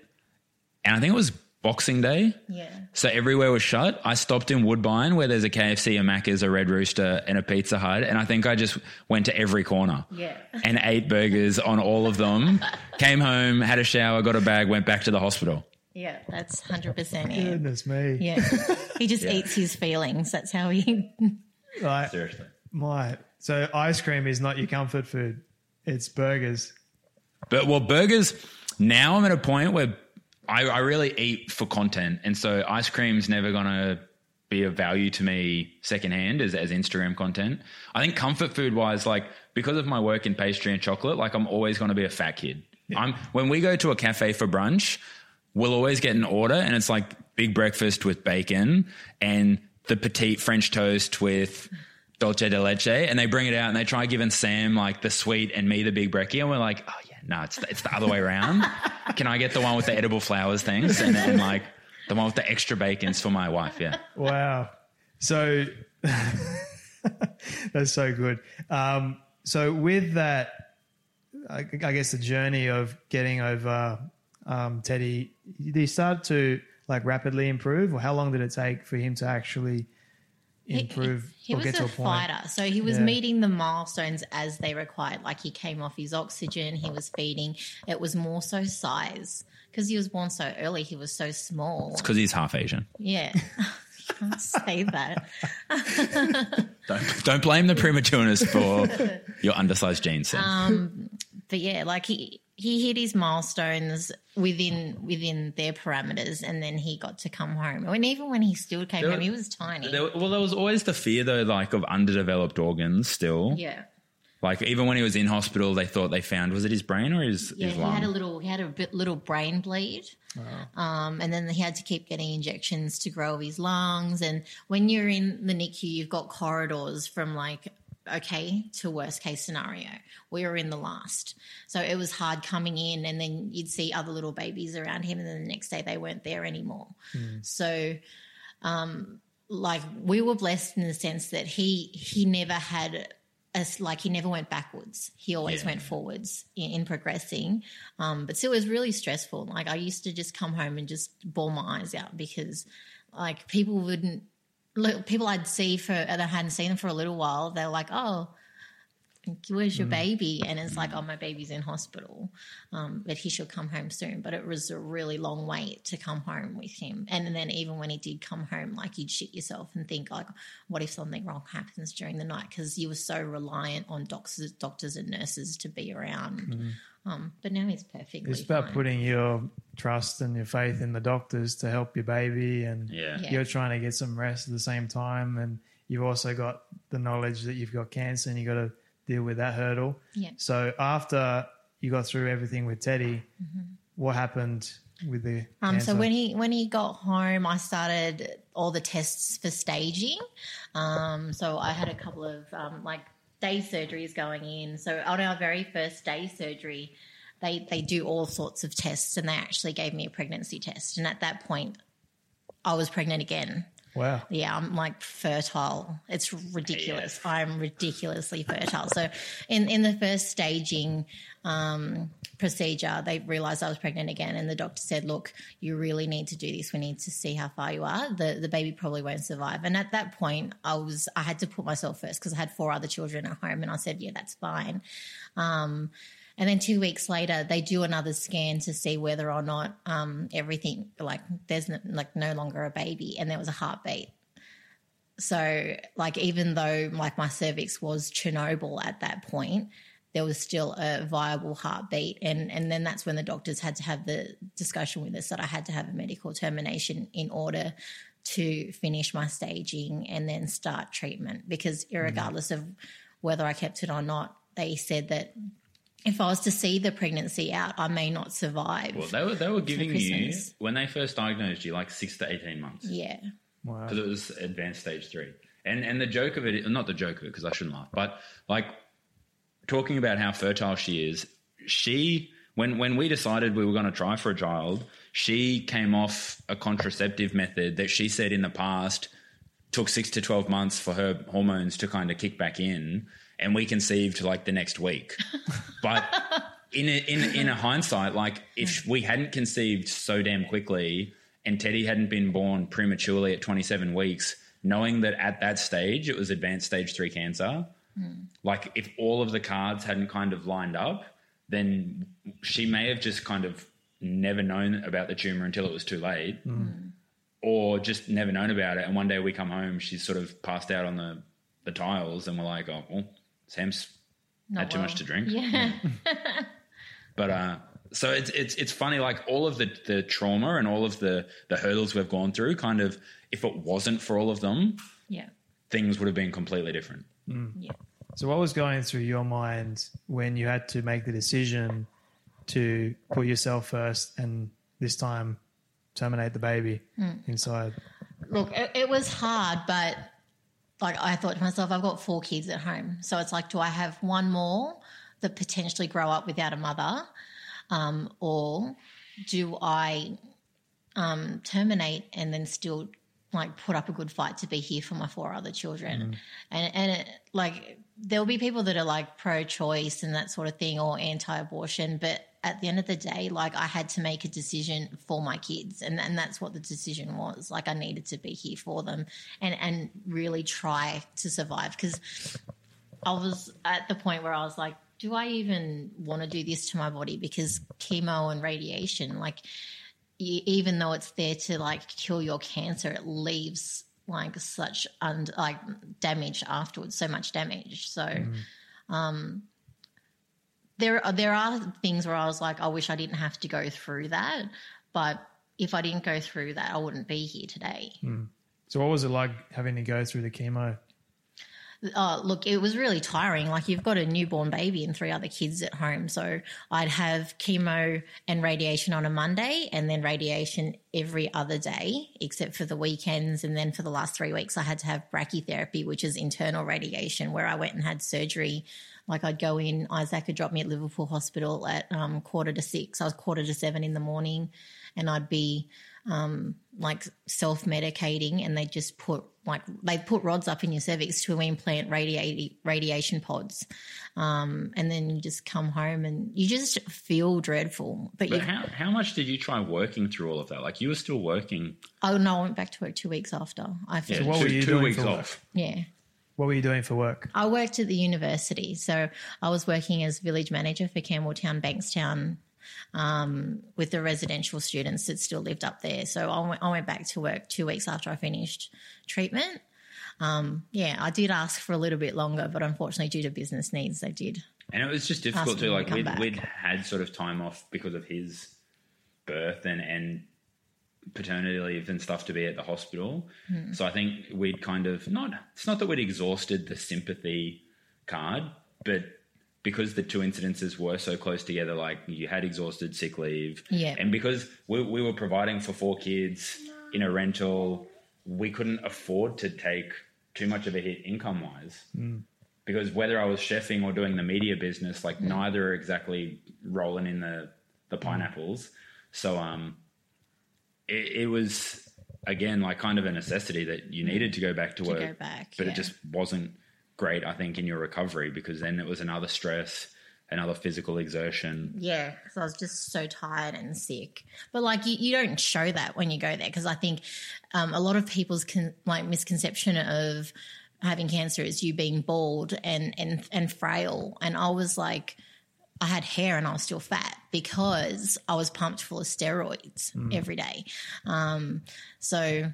and I think it was Boxing Day. Yeah. So everywhere was shut. I stopped in Woodbine where there's a KFC, a Macca's, a Red Rooster, and a Pizza Hut. And I think I just went to every corner Yeah. and ate burgers on all of them. Came home, had a shower, got a bag, went back to the hospital. Yeah. That's 100% yeah. Goodness me. Yeah. He just eats his feelings. That's how he. Like Seriously. my so ice cream is not your comfort food. It's burgers. But well, burgers, now I'm at a point where I, I really eat for content. And so ice cream's never going to be of value to me secondhand as, as Instagram content. I think comfort food wise, like because of my work in pastry and chocolate, like I'm always going to be a fat kid. I'm when we go to a cafe for brunch, we'll always get an order and it's like big breakfast with bacon and the petite French toast with dolce de leche. And they bring it out and they try giving Sam like the sweet and me the big brekkie. And we're like, oh yeah, no, it's the, it's the other way around. Can I get the one with the edible flowers things and, and like the one with the extra bacons for my wife? Yeah. Wow. So that's so good. Um, so with that, I, I guess the journey of getting over um, Teddy, did he start to like rapidly improve, or how long did it take for him to actually improve He or was get to a a point? fighter, so he was Yeah. meeting the milestones as they required. Like he came off his oxygen, he was feeding. It was more so size because he was born so early. He was so small. It's because he's half Asian. Yeah, you can't say that. Don't, don't blame the prematureness for your undersized genes. Sam. Um, but yeah, like he he hit his milestones within within their parameters, and then he got to come home. And even when he still came There- home, he was tiny. There, well, there was always the fear, though, like of underdeveloped organs still. yeah. Like even when he was in hospital, they thought they found was it his brain or his, Yeah, his he lung? had a little he had a bit little brain bleed. wow. Um, and then he had to keep getting injections to grow his lungs. And when you're in the NICU, you've got corridors from like okay to worst case scenario. We were in the last. So it was hard coming in and then you'd see other little babies around him and then the next day they weren't there anymore. So um like we were blessed in the sense that he he never had as like he never went backwards. He always Yeah. went forwards in, in progressing. Um, but still, it was really stressful. Like I used to just come home and just bawl my eyes out because like people wouldn't look. People I'd see for that I hadn't seen them for a little while. They're like, oh. Where's your baby? And it's like, oh, my baby's in hospital, um, but he should come home soon. But it was a really long wait to come home with him. And then even when he did come home, like you'd shit yourself and think, like, what if something wrong happens during the night? Because you were so reliant on doctors, doctors and nurses to be around. Um, but now he's perfectly. It's about fine. putting your trust and your faith in the doctors to help your baby, and yeah. Yeah. you're trying to get some rest at the same time, and you've also got the knowledge that you've got cancer and you got to deal with that hurdle. Yeah. So after you got through everything with Teddy, what happened with the Um, cancer? so when he when he got home, I started all the tests for staging. Um, so I had a couple of um, like day surgeries going in. So on our very first day surgery, they they do all sorts of tests, and they actually gave me a pregnancy test. And at that point, I was pregnant again. wow, Yeah, I'm like fertile. It's ridiculous. I'm ridiculously fertile. So, in in the first staging, um, procedure, they realized I was pregnant again, and the doctor said, "Look, you really need to do this. We need to see how far you are. The the baby probably won't survive." And at that point, I was I had to put myself first because I had four other children at home, and I said, "Yeah, that's fine." Um, and then two weeks later, they do another scan to see whether or not um, everything like there's no, like no longer a baby, and there was a heartbeat. So, like, even though like my cervix was Chernobyl at that point, there was still a viable heartbeat, and and then that's when the doctors had to have the discussion with us that I had to have a medical termination in order to finish my staging and then start treatment because, mm. regardless of whether I kept it or not, they said that if I was to see the pregnancy out, I may not survive. Well, they were they were giving you when they first diagnosed you like six to eighteen months yeah. because it was advanced stage three. And and the joke of it, not the joke of it, because I shouldn't laugh, but like talking about how fertile she is, she when when we decided we were going to try for a child, she came off a contraceptive method that she said in the past took six to twelve months for her hormones to kind of kick back in, and we conceived like the next week. but in a, in in a hindsight, like if we hadn't conceived so damn quickly, and Teddy hadn't been born prematurely at twenty seven weeks, knowing that at that stage it was advanced stage three cancer, like if all of the cards hadn't kind of lined up, then she may have just kind of never known about the tumor until it was too late, or just never known about it. And one day we come home, she's sort of passed out on the the tiles, and we're like, oh well, Sam's had too much to drink. Yeah. But uh, so it's it's it's funny, like all of the the trauma and all of the the hurdles we've gone through. Kind of, if it wasn't for all of them, yeah. things would have been completely different. Yeah. So, what was going through your mind when you had to make the decision to put yourself first and this time terminate the baby inside? Look, it, it was hard, but like I thought to myself, I've got four kids at home. So it's like, do I have one more that potentially grow up without a mother? Um, or do I um, terminate and then still like put up a good fight to be here for my four other children? Mm. And, and it, like, there'll be people that are like pro choice and that sort of thing or anti abortion, but at the end of the day, like I had to make a decision for my kids, and, and that's what the decision was. Like I needed to be here for them and, and really try to survive because I was at the point where I was like, do I even want to do this to my body? Because chemo and radiation, like, even though it's there to like kill your cancer, it leaves like such und- like damage afterwards, so much damage. So, um, there are, there are things where I was like, I wish I didn't have to go through that, but if I didn't go through that, I wouldn't be here today. So, what was it like having to go through the chemo? Uh, look, it was really tiring. Like you've got a newborn baby and three other kids at home. So I'd have chemo and radiation on a Monday and then radiation every other day, except for the weekends. And then for the last three weeks, I had to have brachytherapy, which is internal radiation, where I went and had surgery. Like I'd go in, Isaac had dropped me at Liverpool Hospital at um, quarter to six. I was quarter to seven in the morning and I'd be um, like self medicating, and they just put like they put rods up in your cervix to implant radiati- radiation pods, um, and then you just come home and you just feel dreadful. But, But how how much did you try working through all of that? Like you were still working. oh no, I went back to work two weeks after I Yeah, finished. what two, were you two doing weeks for work? off. yeah. What were you doing for work? I worked at the university, so I was working as village manager for Campbelltown, Bankstown, um, with the residential students that still lived up there. So I went, I went back to work two weeks after I finished treatment. Um, yeah, I did ask for a little bit longer, but unfortunately, due to business needs, they did. And it was just difficult too. me to Like we'd, we'd had sort of time off because of his birth and and paternity leave and stuff to be at the hospital. Hmm. So I think we'd kind of not. It's not that we'd exhausted the sympathy card, but because the two incidences were so close together, like you had exhausted sick leave, Yeah. and because we, we were providing for four kids in a rental, we couldn't afford to take too much of a hit income wise because whether I was chefing or doing the media business, like neither are exactly rolling in the the pineapples. So um, it, it was again like kind of a necessity that you needed to go back to, To work, go back, but yeah. it just wasn't great. I think in your recovery because then it was another stress. another physical exertion. Yeah, because I was just so tired and sick. But like you, you don't show that when you go there because I think um, a lot of people's con- like misconception of having cancer is you being bald and and and frail. And I was like, I had hair and I was still fat because I was pumped full of steroids every day. Um, so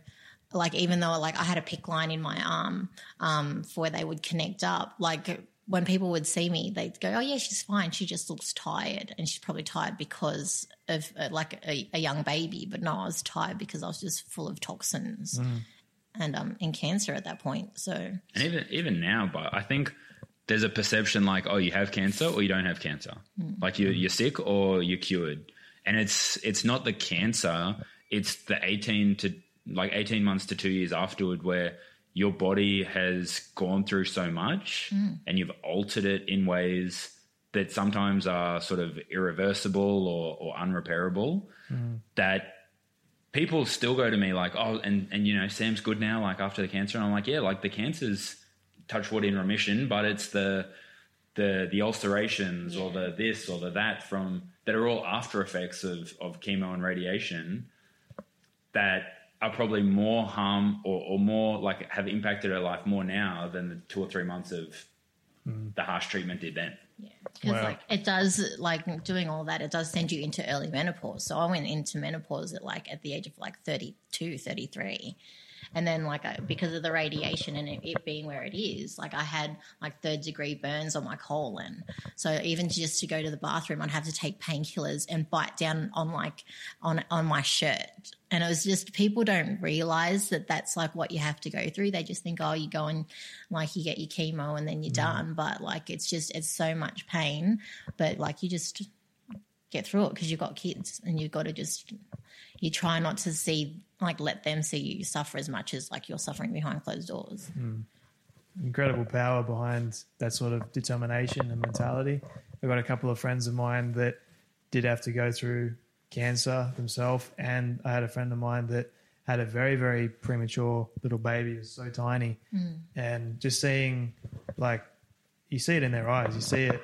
like even though like I had a PICC line in my arm um, for where they would connect up, like when people would see me, they'd go, "Oh yeah, she's fine. She just looks tired, and she's probably tired because of uh, like a, a young baby." But no, I was tired because I was just full of toxins and um and cancer at that point. So And even even now, but I think there's a perception like, oh, you have cancer or you don't have cancer. Like you you're sick or you're cured. And it's it's not the cancer, it's the 18 to like 18 months to 2 years afterward where your body has gone through so much mm. and you've altered it in ways that sometimes are sort of irreversible or, or unrepairable mm. that people still go to me like, oh, and and you know, Sam's good now, like after the cancer, and I'm like, yeah, like the cancer's touch wood in remission, but it's the the the ulcerations or the this or the that from that are all after effects of of chemo and radiation that are probably more harm or, or more like have impacted her life more now than the two or three months of mm. the harsh treatment did then. because Wow. like it does like doing all that it does send you into early menopause so i went into menopause at like at the age of like 32 33 and then like I, because of the radiation and it, it being where it is like i had like third degree burns on my colon. So even just to go to the bathroom i'd have to take painkillers and bite down on like on on my shirt. And it was just people don't realize that that's like what you have to go through. They just think oh you go and like you get your chemo and then you're mm. done. But like it's just it's so much pain. But like you just get through it because you've got kids and you've got to just you try not to see like let them see you suffer as much as like you're suffering behind closed doors hmm. incredible power behind that sort of determination and mentality. I've got a couple of friends of mine that did have to go through cancer themselves, and I had a friend of mine that had a very, very premature little baby. It was so tiny, hmm. and just seeing, like, you see it in their eyes. You see it,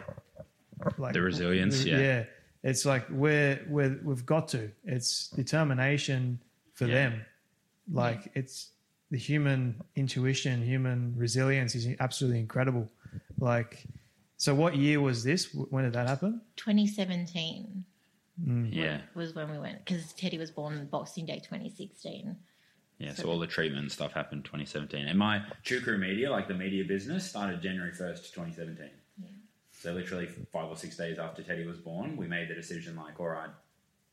like The resilience, yeah. yeah. It's like we're we're we've got to. It's determination for Yeah. them. Like it's the human intuition, human resilience is absolutely incredible. Like, so what year was this? When did that happen? 2017 mm. Yeah. was when we went because teddy was born boxing day 2016 Yeah, so all the treatment and stuff happened 2017. And my Chew Crew Media, like the media business, started January 1st, 2017. So literally five or six days after Teddy was born, we made the decision like, all right,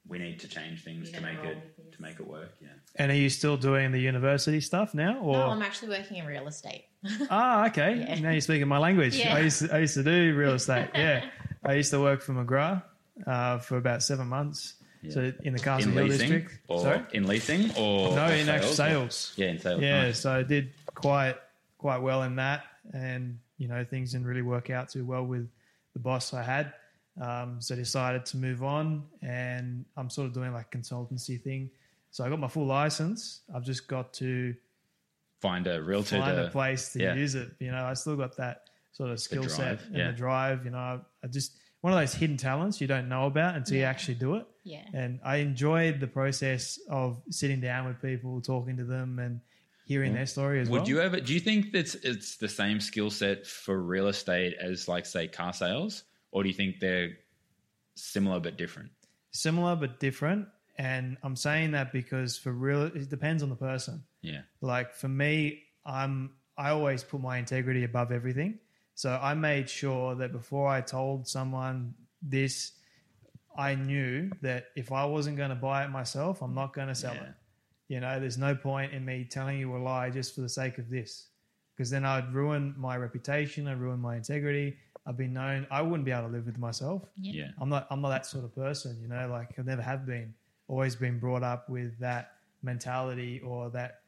we need to change things to make it to make it work. Yeah. And are you still doing the university stuff now? Or no i'm actually working in real estate ah, okay. Yeah. Now you're speaking my language. Yeah. I used to, I used to do real estate. Yeah, I used to work for McGrath uh, for about seven months. So in the Castle In Hill leasing district. or Sorry. in leasing or No, or in actual or- sales. Yeah, in sales. Yeah, Nice. so I did quite quite well in that, and you know things didn't really work out too well with the boss I had. Um, so decided to move on, and I'm sort of doing like consultancy thing. So I got my full license. I've just got to Find a realtor find to a place to yeah. use it. You know, I still got that sort of skill set drive, and yeah. the drive. You know, I, I just one of those hidden talents you don't know about until you actually do it. Yeah. And I enjoyed the process of sitting down with people, talking to them, and hearing their story as Would well. you ever? Do you think that it's the same skill set for real estate as, like, say, car sales, or do you think they're similar but different? Similar but different. And I'm saying that because for real, it depends on the person. Yeah, Like for me, I'm I always put my integrity above everything. So I made sure that before I told someone this, I knew that if I wasn't going to buy it myself, I'm not going to sell Yeah. it. You know, there's no point in me telling you a lie just for the sake of this, because then I'd ruin my reputation, I'd ruin my integrity. I've been known I wouldn't be able to live with myself. yeah, I'm not I'm not that sort of person, you know, like I never have been. Always been brought up with that mentality or that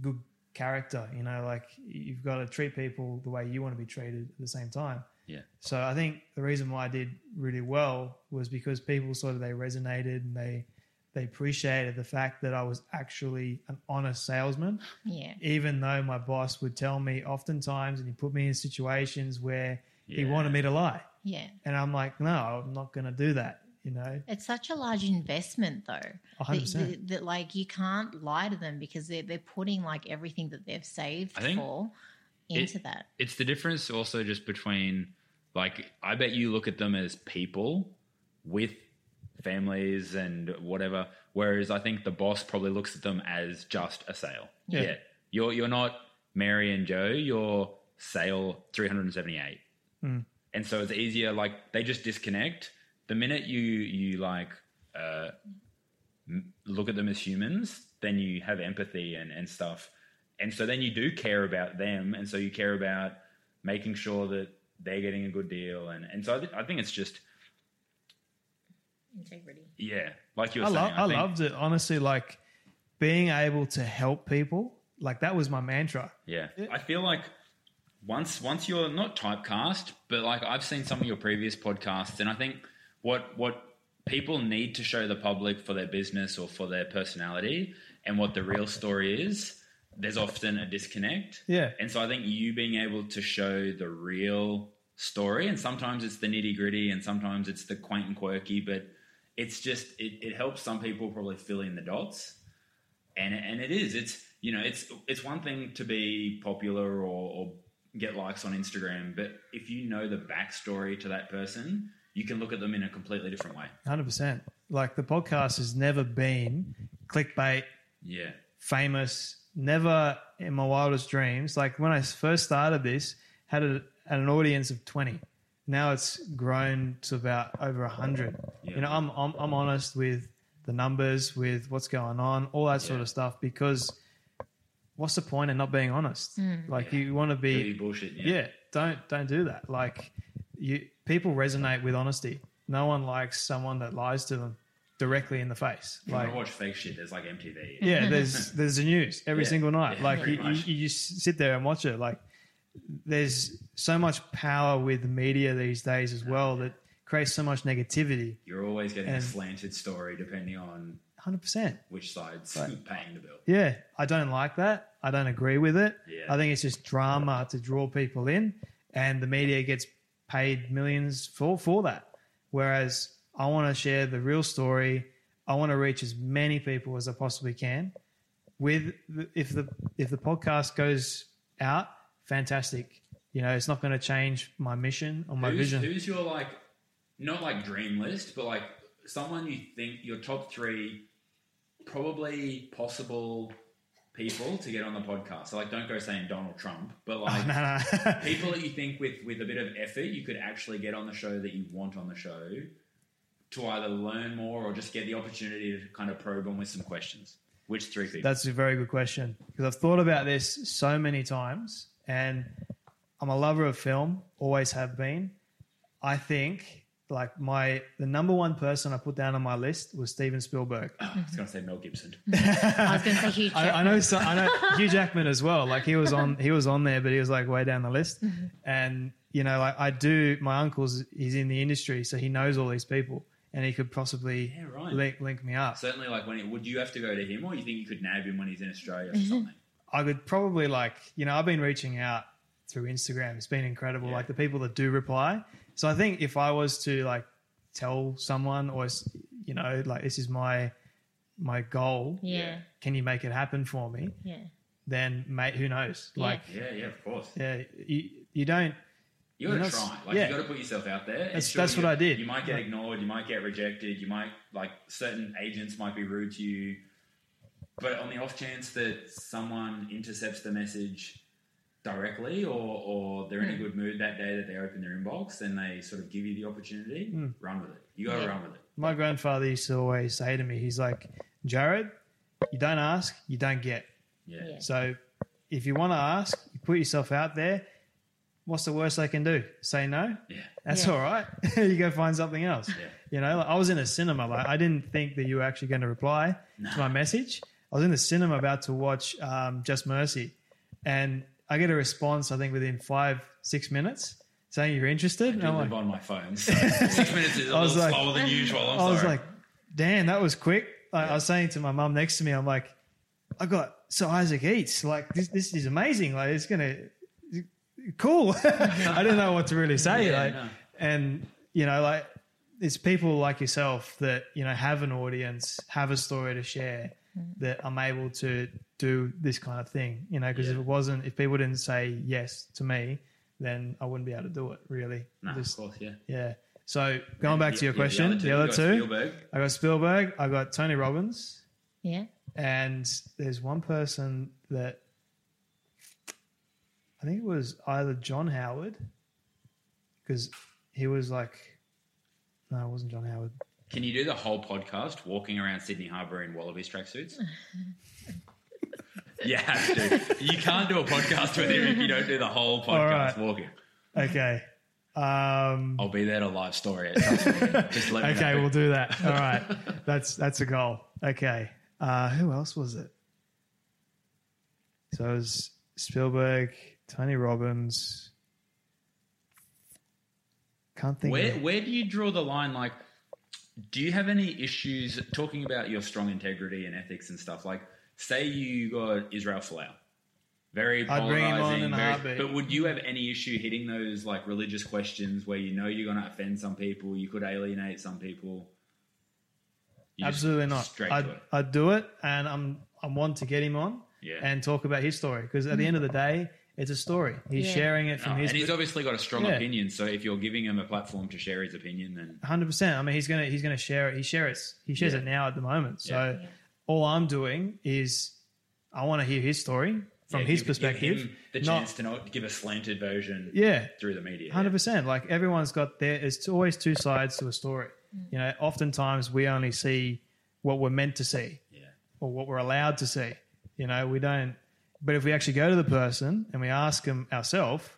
good character, you know, like you've got to treat people the way you want to be treated at the same time. yeah. So I think the reason why I did really well was because people sort of they resonated and they they appreciated the fact that I was actually an honest salesman yeah even though my boss would tell me oftentimes and he put me in situations where he wanted me to lie Yeah. And I'm like, no, I'm not going to do that. You know, It's such a large investment, though. Hundred that- percent. That, that, like you can't lie to them because they're they're putting like everything that they've saved I think for it- into that. It's the difference also just between like I bet you look at them as people with families and whatever, whereas I think the boss probably looks at them as just a sale. Yeah. You're you're not Mary and Joe, you're sale 378. And so it's easier like they just disconnect. The minute you you like uh look at them as humans, then you have empathy and, and stuff. And so then you do care about them. And so you care about making sure that they're getting a good deal. And, and so I, th- I think it's just, Integrity. yeah, like you were I, saying. lo- I think- loved it. Honestly, like being able to help people, like that was my mantra. Yeah. I feel like once once you're not typecast, but like I've seen some of your previous podcasts and I think what what people need to show the public for their business or for their personality and what the real story is, there's often a disconnect. Yeah. And so I think you being able to show the real story and sometimes it's the nitty gritty and sometimes it's the quaint and quirky, but it's just it, it helps some people probably fill in the dots and and it is it's you know it's it's one thing to be popular or, or get likes on Instagram, but if you know the backstory to that person, you can look at them in a completely different way. Hundred percent. Like the podcast has never been clickbait, Yeah, famous. Never in my wildest dreams. Like when I first started this, had a, had an audience of twenty. Now it's grown to about over hundred. Yeah. You know, I'm, I'm I'm honest with the numbers, with what's going on, all that sort of stuff. Because what's the point in not being honest? Hmm. Like you want to be Really bullshit. Yeah. yeah don't don't do that like you people resonate with honesty no one likes someone that lies to them directly in the face If you want like watch fake shit, there's like MTV. yeah there's there's the news every Yeah. single night Yeah, like you, you, you just sit there and watch it like there's so much power with the media these days as well that creates so much negativity You're always getting a slanted story depending on 100% which side's Right. paying the bill. Yeah, I don't like that. I don't agree with it. Yeah. I think it's just drama to draw people in, and the media gets paid millions for for that. Whereas I want to share the real story. I want to reach as many people as I possibly can. With the, if the if the podcast goes out, fantastic. You know, it's not going to change my mission or my who's, vision. Who's your like, not like dream list, but like someone you think your top three probably possible people to get on the podcast. So like, don't go saying Donald Trump, but oh, like no, no. people that you think with with a bit of effort you could actually get on the show that you want on the show to either learn more or just get the opportunity to kind of probe them with some questions. Which three people? That's a very good question because I've thought about this so many times, and I'm a lover of film, always have been. I think like my the number one person I put down on my list was Steven Spielberg. Oh, I was going to say Mel Gibson. I was going to say Hugh I, I know so, I know Hugh Jackman as well. Like he was on he was on there, but he was like way down the list. Mm-hmm. And you know, like I do. My uncle's he's in the industry, so he knows all these people, and he could possibly Yeah, right. link link me up. Certainly, like when it, would you have to go to him, or you think you could nab him when he's in Australia or something? I could probably like, you know, I've been reaching out through Instagram. It's been incredible. Yeah. Like the people that do reply. So I think if I was to like tell someone or, you know, like this is my, my goal. Yeah. Can you make it happen for me? Yeah. Then mate, who knows? Yeah. Like, Yeah, yeah, of course. yeah, you, you don't, You got to You're not- try. Like yeah. you got to put yourself out there. That's- sure that's what I did. You might get Like- ignored. You might get rejected. You might like certain agents might be rude to you. But on the off chance that someone intercepts the message directly, or or they're in Hmm. a good mood that day that they open their inbox and they sort of give you the opportunity, Hmm. run with it. You got to Yeah. run with it. my grandfather used to always say to me, he's like, Jared, you don't ask, you don't get. Yeah. Yeah. So if you want to ask, you put yourself out there. What's the worst they can do? Say no. Yeah. That's Yeah. all right. you go find something else. Yeah. You know, like, I was in a cinema. Like I didn't think that you were actually going to reply to my message. I was in the cinema about to watch um, Just Mercy, and I get a response. I think within five six minutes saying you're interested. I And do I'm like, on my phone. So six minutes is a I was little like- slower than usual. I'm I was sorry. like, damn, that was quick. Like, I was saying to my mum next to me, I'm like, I got so Isaac Eats. Like this, this is amazing. Like it's gonna cool. I didn't know what to really say. Yeah, like, no. and you know, like it's people like yourself that you know have an audience, have a story to share. That I'm able to do this kind of thing, you know, because if it wasn't, if people didn't say yes to me, then I wouldn't be able to do it. Really, No, Just- of course, yeah. yeah. So going back to your Yeah, question, the other, you got two, Spielberg. I got Spielberg, I got Tony Robbins, Yeah. and there's one person that I think it was either John Howard, because he was like, no, it wasn't John Howard. Can you do the whole podcast walking around Sydney Harbour in Wallabies tracksuits? you have to. You can't do a podcast with him if you don't do the whole podcast right. walking. Okay. Um, I'll be there to live story it. Just let me okay, we'll do that. All right, that's that's a goal. Okay, uh, who else was it? So it was Spielberg, Tony Robbins. Can't think. Where of, where do you draw the line? Like, do you have any issues talking about your strong integrity and ethics and stuff? Like, say you got Israel Folau, very I'd bring him on polarizing. very- but would you have any issue hitting those like religious questions where you know you're going to offend some people, you could alienate some people? You Absolutely not. Straight I'd, it. I'd do it, and I'm I want to get him on Yeah. and talk about his story because at the end of the mm. day, it's a story. He's Yeah. sharing it from No, his and he's obviously got a strong Yeah. opinion. So if you're giving him a platform to share his opinion, then Hundred percent. I mean, he's gonna he's gonna share it. He shares he shares Yeah. it now at the moment. So Yeah. all I'm doing is I want to hear his story from yeah, his give- give perspective. him the not- chance to not give a slanted version. yeah, through the media. hundred percent. Like everyone's got their. It's always two sides to a story. Mm. You know, oftentimes we only see what we're meant to see. Yeah. or what we're allowed to see. You know, we don't. But if we actually go to the person and we ask them ourselves,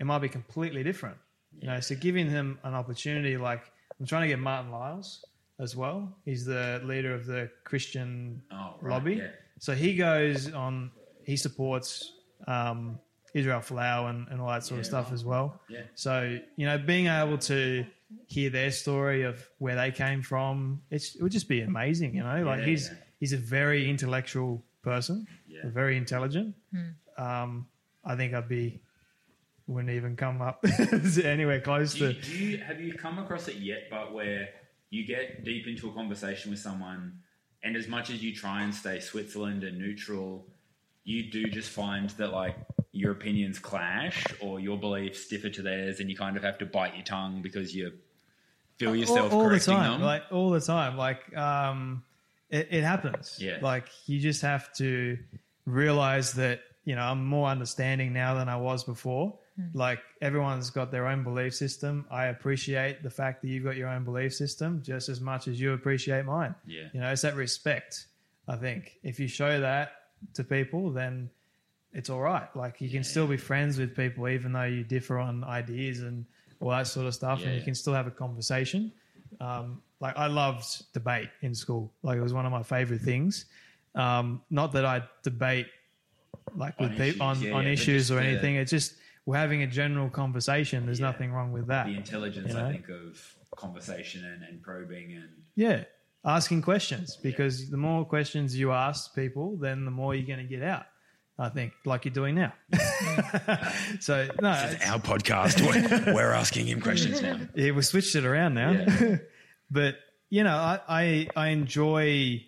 it might be completely different. You know, so giving them an opportunity, like I'm trying to get Martin Lyles as well. He's the leader of the Christian Oh, right, lobby. yeah. So he goes on. He supports um, Israel Folau and, and all that sort of stuff as well. Yeah. So you know, being able to hear their story of where they came from, it's, it would just be amazing. You know, like Yeah, he's yeah. he's a very intellectual person, Yeah. very intelligent. Um, I think I'd be wouldn't even come up anywhere close Do you, to. do you have you come across it yet? But where you get deep into a conversation with someone, and as much as you try and stay Switzerland and neutral, you do just find that like your opinions clash or your beliefs differ to theirs, and you kind of have to bite your tongue because you feel yourself all, all the time, them. like all the time. Like um, it, it happens. Yeah. Like you just have to realize that you know I'm more understanding now than I was before. Like everyone's got their own belief system. I appreciate the fact that you've got your own belief system just as much as you appreciate mine. Yeah. You know, it's that respect. I think if you show that to people, then it's all right. Like you can still be friends with people even though you differ on ideas and all that sort of stuff, and Yeah. you can still have a conversation. Um, like I loved debate in school. Like it was one of my favorite things. Um, not that I debate like On with people on, issues, yeah, on yeah, issues just or the- anything. It's just we're having a general conversation. There's Yeah. nothing wrong with that. the intelligence, you know? I think, of conversation and, and probing and Yeah, asking questions because the more questions you ask people, then the more you're going to get out. I think, like you're doing now. so no, it's- our podcast. We're, we're asking him questions now. yeah, we switched it around now. Yeah. but you know, I, I I enjoy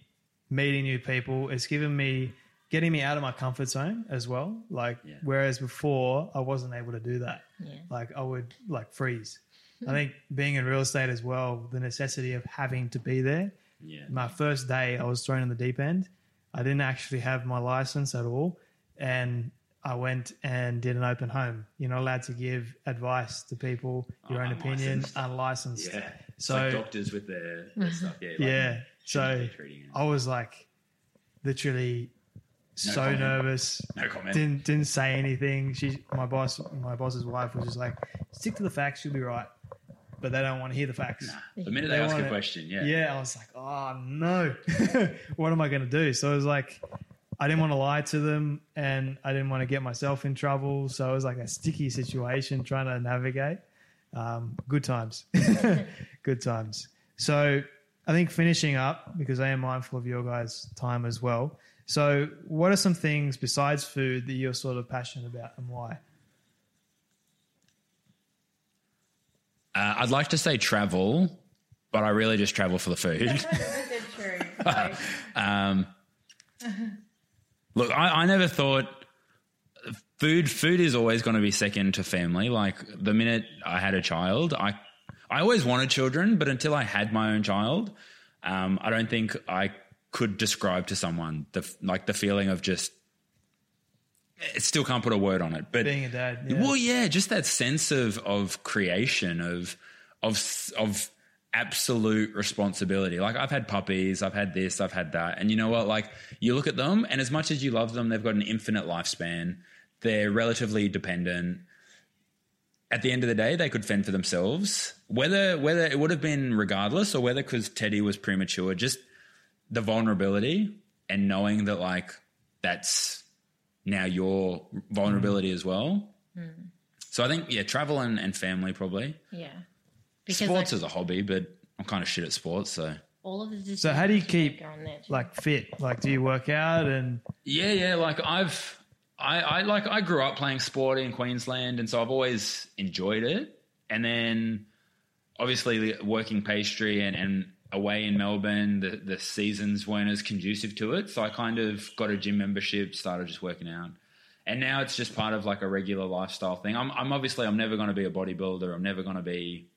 meeting new people. It's given me getting me out of my comfort zone as well. Like Yeah. whereas before I wasn't able to do that. Yeah. Like I would like freeze. I think being in real estate as well, the necessity of having to be there. Yeah. My first day, I was thrown in the deep end. I didn't actually have my license at all, and I went and did an open home. You're not allowed to give advice to people, your Oh, own opinion, unlicensed. unlicensed. Yeah. It's So- like doctors with their, their stuff. Yeah. Like yeah. So shouldn't be treating it. I was like, literally, No so comment. nervous. No comment. Didn't didn't say anything. She, my boss, my boss's wife was just like, stick to the facts. You'll be right. But they don't want to hear the facts. The minute they, They ask a question, yeah. Yeah, I was like, oh no, what am I going to do? So I was like, I didn't want to lie to them, and I didn't want to get myself in trouble. So it was like a sticky situation trying to navigate. Um, good times, good times. So I think finishing up because I am mindful of your guys' time as well. So what are some things besides food that you're sort of passionate about, and why? Uh, I'd like to say travel, but I really just travel for the food. um, look, I, I never thought food. Food is always going to be second to family. Like the minute I had a child, I I always wanted children, but until I had my own child, um, I don't think I could describe to someone the like the feeling of just. It still can't put a word on it, but Being a dad, yeah. well, yeah, just that sense of of creation of of of absolute responsibility. Like I've had puppies, I've had this, I've had that, and you know what? Like you look at them, and as much as you love them, they've got an infinite lifespan. They're relatively dependent. At the end of the day, they could fend for themselves. Whether whether it would have been regardless, or whether because Teddy was premature, just the vulnerability and knowing that like that's now your vulnerability mm. as well. Mm. So I think yeah, travel and, and family probably. Yeah. sports like, is a hobby, but I'm kind of shit at sports, so all of the So how do you keep there like fit? Like, do you work out and yeah, yeah. Like I've I, I like I grew up playing sport in Queensland, and so I've always enjoyed it. And then obviously working pastry and, and away in Melbourne, the, the seasons weren't as conducive to it. So I kind of got a gym membership, started just working out. And now it's just part of like a regular lifestyle thing. I'm, I'm obviously I'm never going to be a bodybuilder. I'm never going to be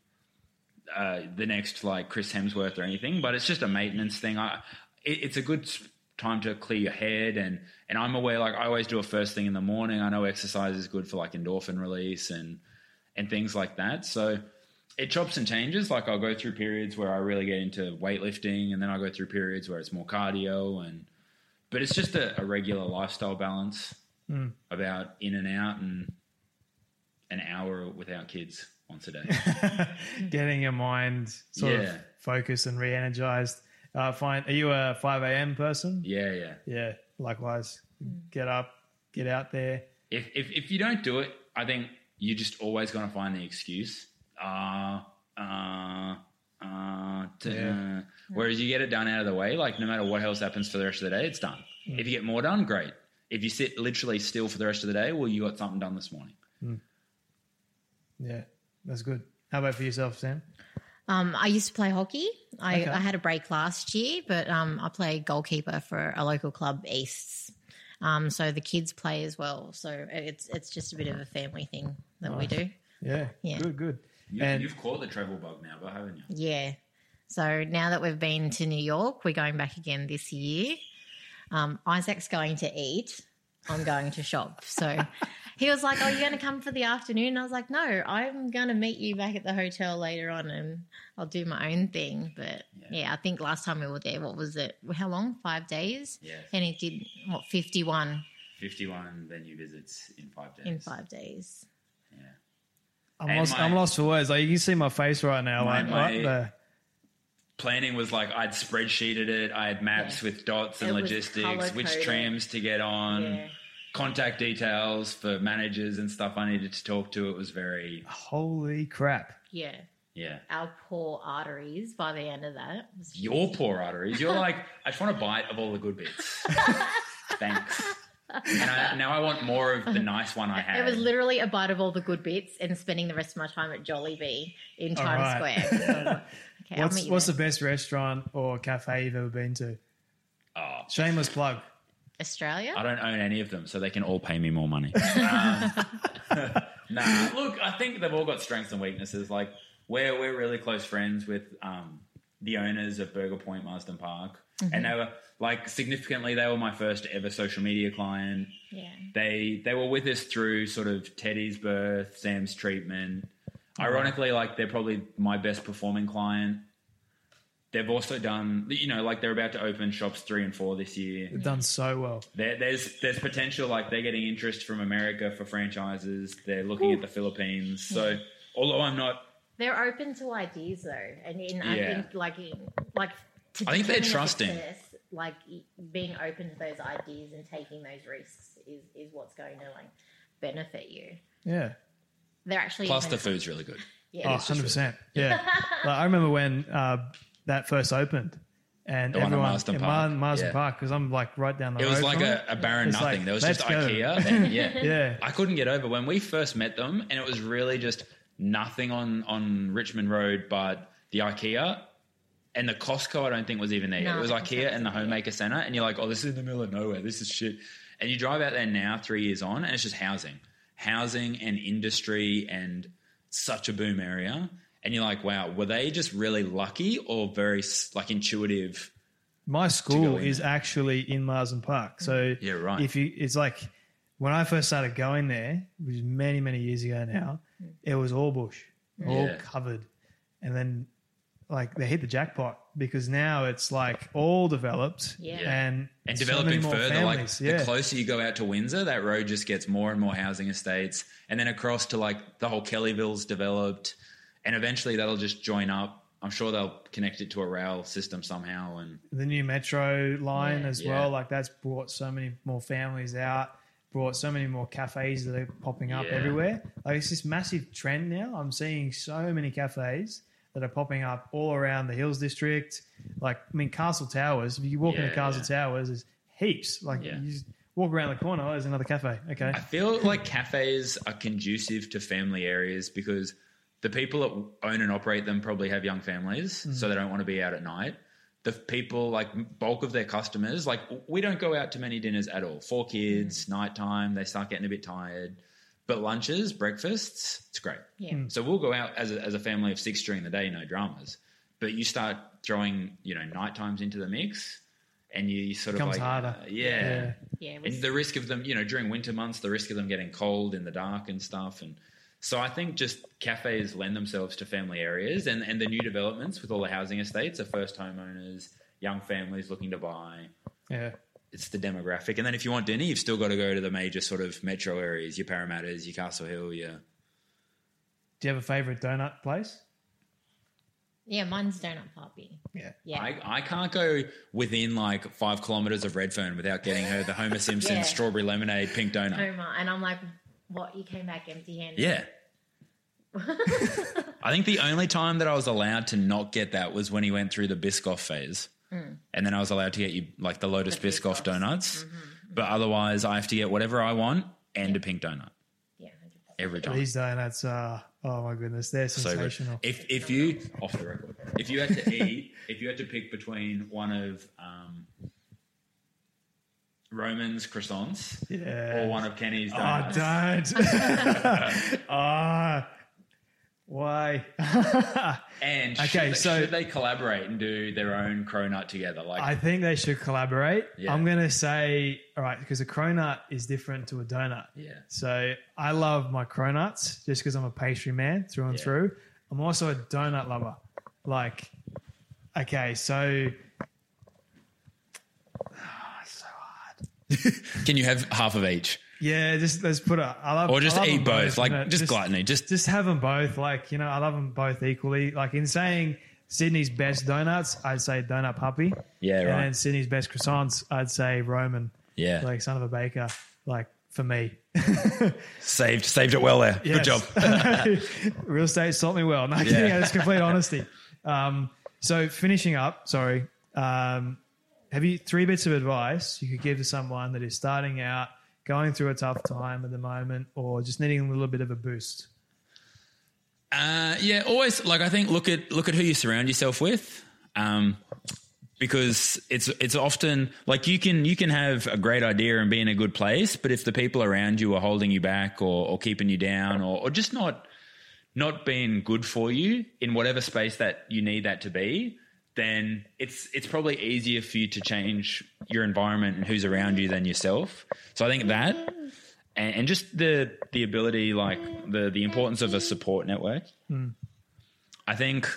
uh, the next like Chris Hemsworth or anything, but it's just a maintenance thing. I, it, it's a good time to clear your head, and and I'm aware like I always do a first thing in the morning. I know exercise is good for like endorphin release and and things like that. So it chops and changes. Like I'll go through periods where I really get into weightlifting, and then I'll go through periods where it's more cardio and. But it's just a, a regular lifestyle balance mm. about in and out and an hour without kids once a day. getting your mind sort Yeah. of focused and re-energized? Uh, fine. Are you a five a.m. person? yeah, yeah. Yeah. Likewise. Get up, get out there. If, if if you don't do it, I think you're just always going to find the excuse. Uh, uh, uh, to, Yeah. uh. Whereas you get it done out of the way, like no matter what else happens for the rest of the day, it's done. Mm. If you get more done, great. If you sit literally still for the rest of the day, well, you got something done this morning. Yeah, that's good. How about for yourself, Sam? Um, I used to play hockey. I, Okay. I had a break last year, but um, I play goalkeeper for a local club, Easts. Um, so the kids play as well. So it's it's just a bit of a family thing that we do. Yeah. Yeah. Good. Good. You, And- you've caught the travel bug now, but haven't you? Yeah. So now that we've been to New York, we're going back again this year. Um, Isaac's going to eat. I'm going to shop. So he was like, "Oh, you're going to come for the afternoon?" And I was like, "No, I'm going to meet you back at the hotel later on, and I'll do my own thing." But yeah, I think last time we were there, what was it? How long? Five days. Yes. And he did what? Fifty-one 51 venue visits in five days. in five days. Yeah. I'm And lost. my- I'm lost for words. Like you can see my face right now. My- like my- what the? planning was like I'd spreadsheeted it. I had maps Yeah. with dots and It logistics, which trams to get on, Yeah. Contact details for managers and stuff I needed to talk to. It was very Holy crap! Yeah. yeah. Our poor arteries by the end of that. was just- Your poor arteries. You're like I just want a bite of all the good bits. Thanks. And I, now I want more of the nice one I had. It was literally a bite of all the good bits and spending the rest of my time at Jollibee in Times right. Square. So I was like, okay, I'll What's meet what's the best restaurant or cafe you've ever been to? Oh, Shameless plug. Australia? I don't own any of them, so they can all pay me more money. Um, nah, look, I think they've all got strengths and weaknesses. Like we're we're really close friends with um, the owners of Burger Point Marsden Park, and they were like significantly they were my first ever social media client. Yeah. They they were with us through sort of Teddy's birth, Sam's treatment. Ironically, like they're probably my best performing client. They've also done, you know, like they're about to open shops three and four this year. They've done so well. There, there's there's potential like they're getting interest from America for franchises. They're looking at the Philippines. So although I'm not, They're open to ideas though. And in, I think like in, like to I think they're trusting. success, like being open to those ideas and taking those risks is, is what's going to like benefit you. Yeah. They're actually plus the food's really good. Yeah. Oh, 100%. Yeah. like, I remember when uh, that first opened and The one at everyone Marsden in Park. Mar- Marsden Yeah. Park because I'm like right down the It road. was like a, a barren It's nothing. like, there was just go. IKEA. And yeah. Yeah. I couldn't get over when we first met them, and it was really just nothing on on Richmond Road, but the IKEA. And the Costco, I don't think was even there. No, it was IKEA Costco and the. Homemaker Center, and you're like, "Oh, this is in the middle of nowhere. This is shit." And you drive out there now, three years on, and it's just housing, housing and industry, and such a boom area. And you're like, "Wow, were they just really lucky or very like intuitive?" My school in is there. actually in Marsden Park. So Yeah, right. If you, it's like when I first started going there, which is many many years ago now, mm. it was all bush, all Yeah. covered, and then like they hit the jackpot because now it's like all developed Yeah. and and so developing many further, families. like yeah. the closer you go out to Windsor, that road just gets more and more housing estates, and then across to like the whole Kellyville's developed, and eventually that'll just join up. I'm sure they'll connect it to a rail system somehow, and the new metro line Yeah. as Yeah. well. Like that's brought so many more families out, brought so many more cafes that are popping up Yeah. everywhere. Like it's this massive trend now. I'm seeing so many cafes that are popping up all around the Hills District. Like I mean, Castle Towers. If you walk into Castle. Towers, there's heaps. Like you just walk around the corner, there's another cafe. Okay, I feel like cafes are conducive to family areas because the people that own and operate them probably have young families, so mm. they don't want to be out at night. The people, like bulk of their customers, like we don't go out to many dinners at all. Four kids, mm. nighttime, they start getting a bit tired. But lunches, breakfasts, it's great. Yeah. Mm. So we'll go out as a, as a family of six during the day, no dramas. But you start throwing, you know, night times into the mix, and you sort Becomes of like, harder. uh, yeah. Yeah. it was- And the risk of them, you know, during winter months, the risk of them getting cold in the dark and stuff. And so I think just cafes lend themselves to family areas and, and the new developments with all the housing estates are first homeowners, young families looking to buy. yeah. It's the demographic. And then if you want dinner, you've still got to go to the major sort of metro areas, your Parramatta's, your Castle Hill, your. Do you have a favorite donut place? yeah, mine's Donut Papi. Yeah. Yeah. I, I can't go within like five kilometers of Redfern without getting her the Homer Simpson Yeah. strawberry lemonade pink donut. Homer, and I'm like, what? You came back empty handed? Yeah. I think the only time that I was allowed to not get that was when he went through the Biscoff phase. And then I was allowed to get you like the Lotus Mm. The Biscoff Biscoffs. donuts. Mm-hmm. But otherwise, I have to get whatever I want and a pink donut Yeah. 100%. every time. These donuts are oh my goodness, they're So sensational. If if you off the record, if you had to eat, if you had to pick between one of um, Roman's croissants yeah. or one of Kenny's donuts. Oh, donuts, don't. Ah, why? and Okay, should, they, so- should they collaborate and do their own cronut together? Like I think they should collaborate. Yeah. I'm going to say, all right, because a cronut is different to a donut. Yeah. So I love my cronuts just because I'm a pastry man through and Yeah. through. I'm also a donut lover. Like, okay, so. Ah, it's so hard. Can you have half of each? Yeah, just let's put it. I love, Or just love eat them both, like you know, just, gluttony, just, just have them both. Like you know, I love them both equally. Like in saying Sydney's best donuts, I'd say Donut Papi. Yeah, And right. then Sydney's best croissants, I'd say Roman. yeah, Like son of a baker. Like for me. saved saved it well there. Good job. Real estate taught me well. No, I'm kidding. Yeah. That's complete honesty. Um, so finishing up, sorry. Um, have you three bits of advice you could give to someone that is starting out, going through a tough time at the moment, or just needing a little bit of a boost? Uh, yeah, always like I think look at look at who you surround yourself with, um, because it's it's often like you can you can have a great idea and be in a good place, but if the people around you are holding you back or, or keeping you down or, or just not not being good for you in whatever space that you need that to be, then it's it's probably easier for you to change your environment and who's around you than yourself. So I think that and, and just the the ability, like the the importance of a support network. Hmm. I think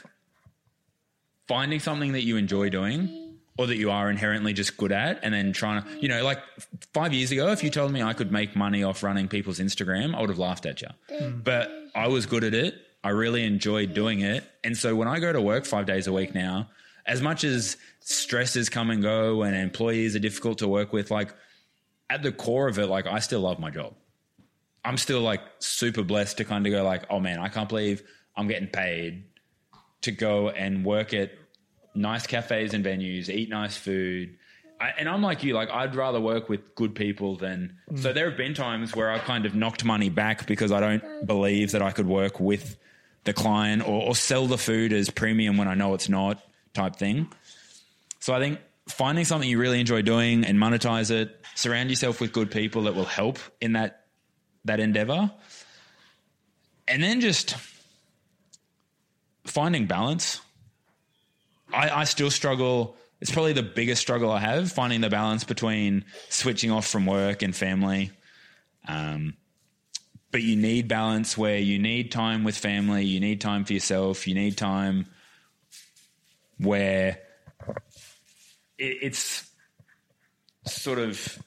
finding something that you enjoy doing or that you are inherently just good at and then trying to you know like five years ago if you told me i could make money off running people's instagram i would have laughed at you hmm. but i was good at it. I really enjoyed doing it. And so when i go to work five days a week now as much as stresses come and go and employees are difficult to work with like at the core of it like i still love my job i'm still like super blessed to kind of go like oh man i can't believe i'm getting paid to go and work at nice cafes and venues, eat nice food. I, and I'm like you, like I'd rather work with good people than. Mm. So there have been times where I kind of knocked money back because I don't believe that I could work with the client or, or sell the food as premium when I know it's not type thing. So I think finding something you really enjoy doing and monetize it, surround yourself with good people that will help in that that endeavor. And then just finding balance. I, I still struggle. It's probably the biggest struggle I have finding the balance between switching off from work and family. Um, but you need balance where you need time with family, you need time for yourself, you need time where it, it's sort of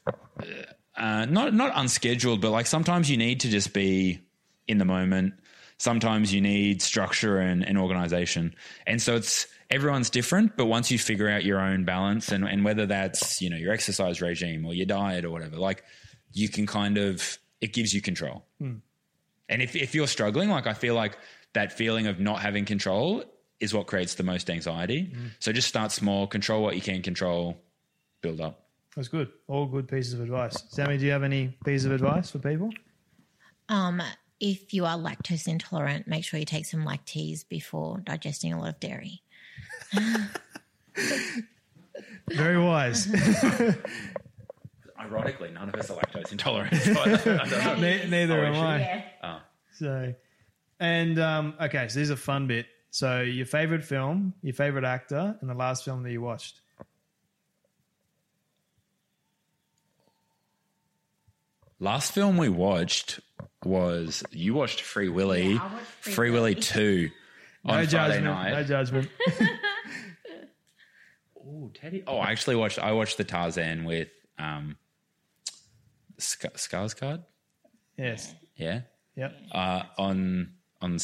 uh, not not unscheduled, but like sometimes you need to just be in the moment. Sometimes you need structure and, and organization, and so it's everyone's different. But once you figure out your own balance and, and whether that's you know your exercise regime or your diet or whatever, like you can kind of it gives you control. And if if you're struggling, like I feel like that feeling of not having control is what creates the most anxiety. So just start small, control what you can control, build up. That's good. All good pieces of advice. Sammi, do you have any pieces of advice for people? Um, if you are lactose intolerant, make sure you take some lactase before digesting a lot of dairy. Very wise. Ironically, none of us are lactose intolerant. So Ne- neither Oh, am I. Yeah. So, and um, okay, so this is a fun bit. So, your favorite film, your favorite actor, and the last film that you watched. Last film we watched was you watched Free Willy, Yeah, watched Free Free Willy Willy. two on No Friday night. No judgment. Oh, Teddy. Oh, I actually watched. I watched the Tarzan with um, Sc- Skarsgård. yes. Yeah, Yep. uh, on on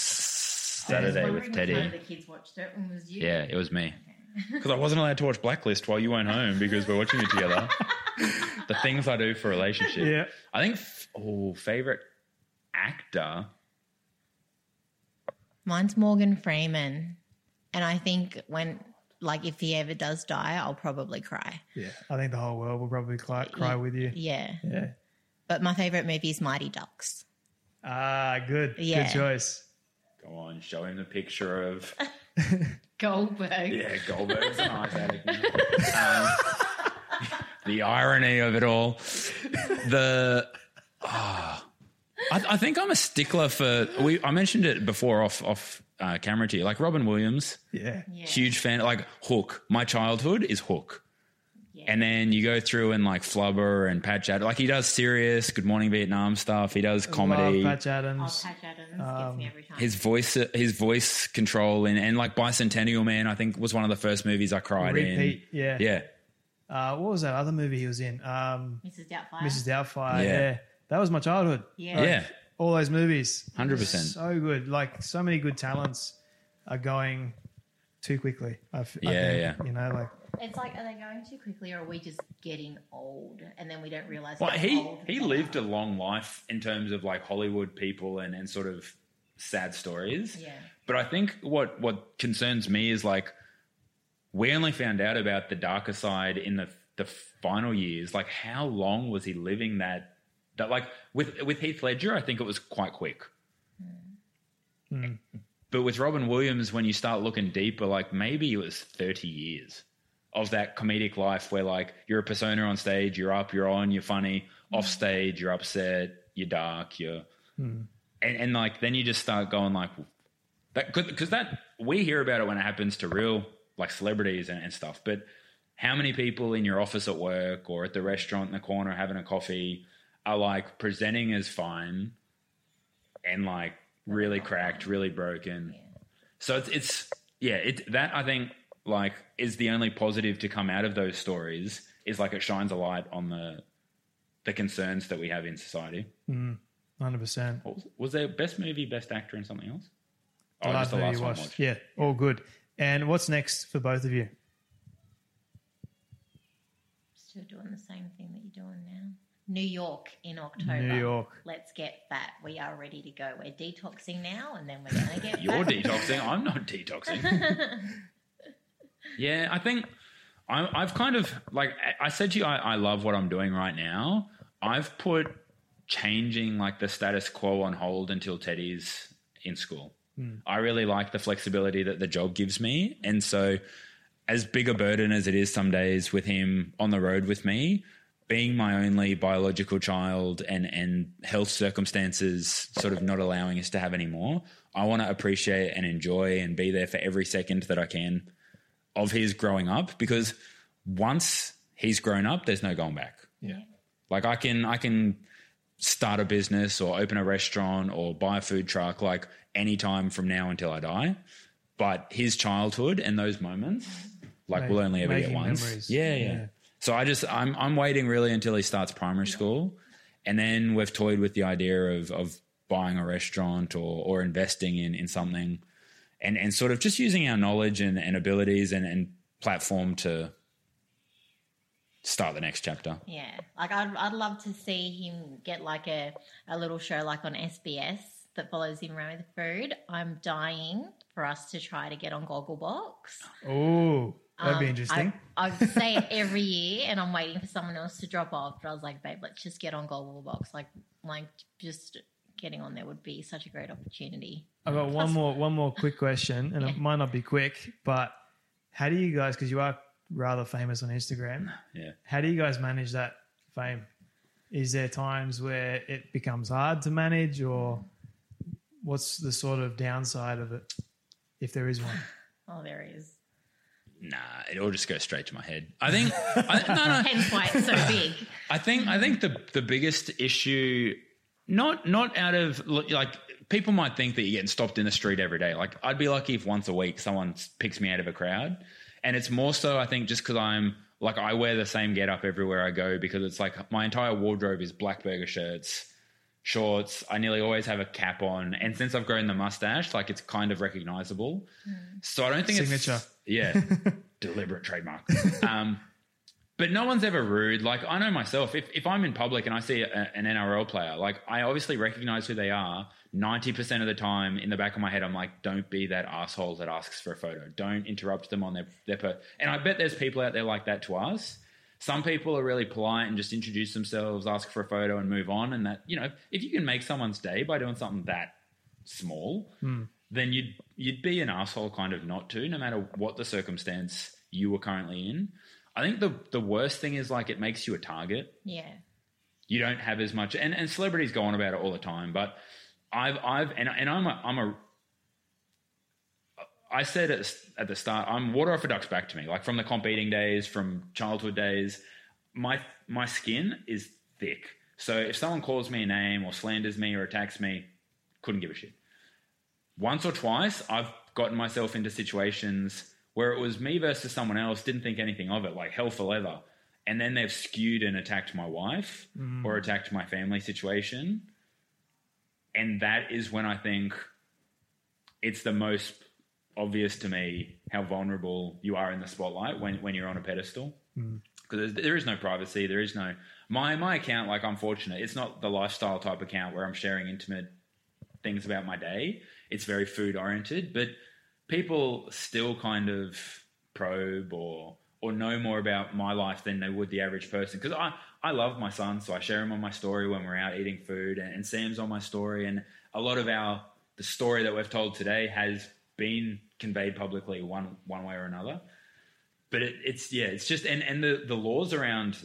Saturday with Teddy. the kids watched it and was you. Yeah, it was me. Because I wasn't allowed to watch Blacklist while you weren't home because we're watching it together. the things I do for a relationship. Yeah. I think. f- Oh, favorite actor. Mine's Morgan Freeman. And I think when, like, if he ever does die, I'll probably cry. Yeah. I think the whole world will probably cry, cry with you. Yeah. Yeah. But my favorite movie is Mighty Ducks. Ah, good. Yeah. Good choice. Go on, show him the picture of Goldberg. yeah Goldberg's an ice addict. Um, the irony of it all. The ah, I, I think I'm a stickler for. We I mentioned it before off off uh, camera to you, like Robin Williams. Yeah. Huge fan. Like Hook. My childhood is Hook. And then you go through and like Flubber and Patch Adams. Like he does serious Good Morning Vietnam stuff. He does comedy. Love Patch Oh, Adams. Patch Adams gets me every time. his voice, his voice control, and, and like Bicentennial Man, I think was one of the first movies I cried Repeat. in. Yeah. Yeah, Uh, what was that other movie he was in? Um, Mrs. Doubtfire. Mrs. Doubtfire. Yeah. Yeah. That was my childhood. Yeah. yeah, All those movies. 100%. So good. Like so many good talents are going too quickly. I f- I Yeah, think, yeah. You know, like It's like, are they going too quickly or are we just getting old and then we don't realize Well, he old he we lived are? a long life in terms of like Hollywood people and and sort of sad stories. Yeah. But I think what what concerns me is like we only found out about the darker side in the the final years. Like, how long was he living that? That like with with Heath Ledger, I think it was quite quick. Hmm. Hmm. But with Robin Williams, when you start looking deeper, like maybe it was thirty years of that comedic life where like you're a persona on stage, you're up, you're on, you're funny. Mm. Off stage, you're upset, you're dark, you're mm. and, and like then you just start going like that because that we hear about it when it happens to real like celebrities and, and stuff but how many people in your office at work or at the restaurant in the corner having a coffee are like presenting as fine and like really cracked really broken? So it's it's yeah it that i think like is the only positive to come out of those stories is like it shines a light on the the concerns that we have in society mm-hmm. hundred percent. was, was there best movie, best actor, and something else? The Oh, last the last you one watched. watched. Yeah, all good. And what's next for both of you? Still doing the same thing that you're doing now. New York in October. New York. Let's get fat. We are ready to go. We're detoxing now and then we're going to get You're detoxing. I'm not detoxing. yeah, I think I'm, I've kind of like I I said to you, I, I love what I'm doing right now. I've put changing like the status quo on hold until Teddy's in school. Hmm. I really like the flexibility that the job gives me. And so, as big a burden as it is some days with him on the road with me, being my only biological child and, and health circumstances sort of not allowing us to have any more, I want to appreciate and enjoy and be there for every second that I can of his growing up because once he's grown up, there's no going back. Yeah. Like I can I can start a business or open a restaurant or buy a food truck like any time from now until I die. But his childhood and those moments, like Make- we'll only ever get once. Yeah, yeah, Yeah. So I just I'm I'm waiting really until he starts primary school. And then we've toyed with the idea of of buying a restaurant or or investing in in something and and sort of just using our knowledge and, and abilities and, and platform to start the next chapter. Yeah, like I'd, I'd love to see him get like a, a little show like on SBS that follows him around with food. I'm dying for us to try to get on Gogglebox. Oh, that'd be Um, interesting. I, I say it every year, and I'm waiting for someone else to drop off. But I was like, babe, let's just get on Gogglebox. Like, like just getting on there would be such a great opportunity. I've got one more one more quick question, and it might not be quick, but how do you guys, because you are rather famous on Instagram, Yeah. how do you guys manage that fame? Is there times where it becomes hard to manage, or what's the sort of downside of it, if there is one? Oh, there is. Nah, it all just goes straight to my head. I think I, no, no. Hence why it's so big. I think I think the the biggest issue, not not out of like people might think that you're getting stopped in the street every day. Like I'd be lucky if once a week someone picks me out of a crowd, and it's more so I think just because I'm like I wear the same get up everywhere I go because it's like my entire wardrobe is black burger shirts. Shorts. I nearly always have a cap on, and since I've grown the mustache, like it's kind of recognizable. So I don't think Signature. it's yeah, deliberate trademark. Um, but no one's ever rude. Like I know myself, if, if I'm in public and I see a, an NRL player, like I obviously recognize who they are. Ninety percent of the time, in the back of my head, I'm like, don't be that asshole that asks for a photo. Don't interrupt them on their their. Per-. And I bet there's people out there like that to us. Some people are really polite and just introduce themselves, ask for a photo, and move on. And that you know, if you can make someone's day by doing something that small, hmm. then you'd you'd be an asshole kind of not to, no matter what the circumstance you were currently in. I think the the worst thing is like it makes you a target. Yeah. You don't have as much, and, and celebrities go on about it all the time. But I've I've and and I'm a I'm a I said at, at the start, I'm water off a duck's back to me. Like from the comp eating days, from childhood days, my my skin is thick. So if someone calls me a name or slanders me or attacks me, couldn't give a shit. Once or twice, I've gotten myself into situations where it was me versus someone else, didn't think anything of it, like hell for leather. And then they've skewed and attacked my wife mm. or attacked my family situation. And that is when I think it's the most obvious to me how vulnerable you are in the spotlight when, when you're on a pedestal. Mm. Because there is no privacy there is no my my account like i'm fortunate. It's not the lifestyle type account where i'm sharing intimate things about my day. It's very food oriented but people still kind of probe or or know more about my life than they would the average person. Because i i love my son so i share him on my story when we're out eating food and, and sam's on my story and a lot of our the story that we've told today has been conveyed publicly one one way or another. But it, it's yeah it's just and and the the laws around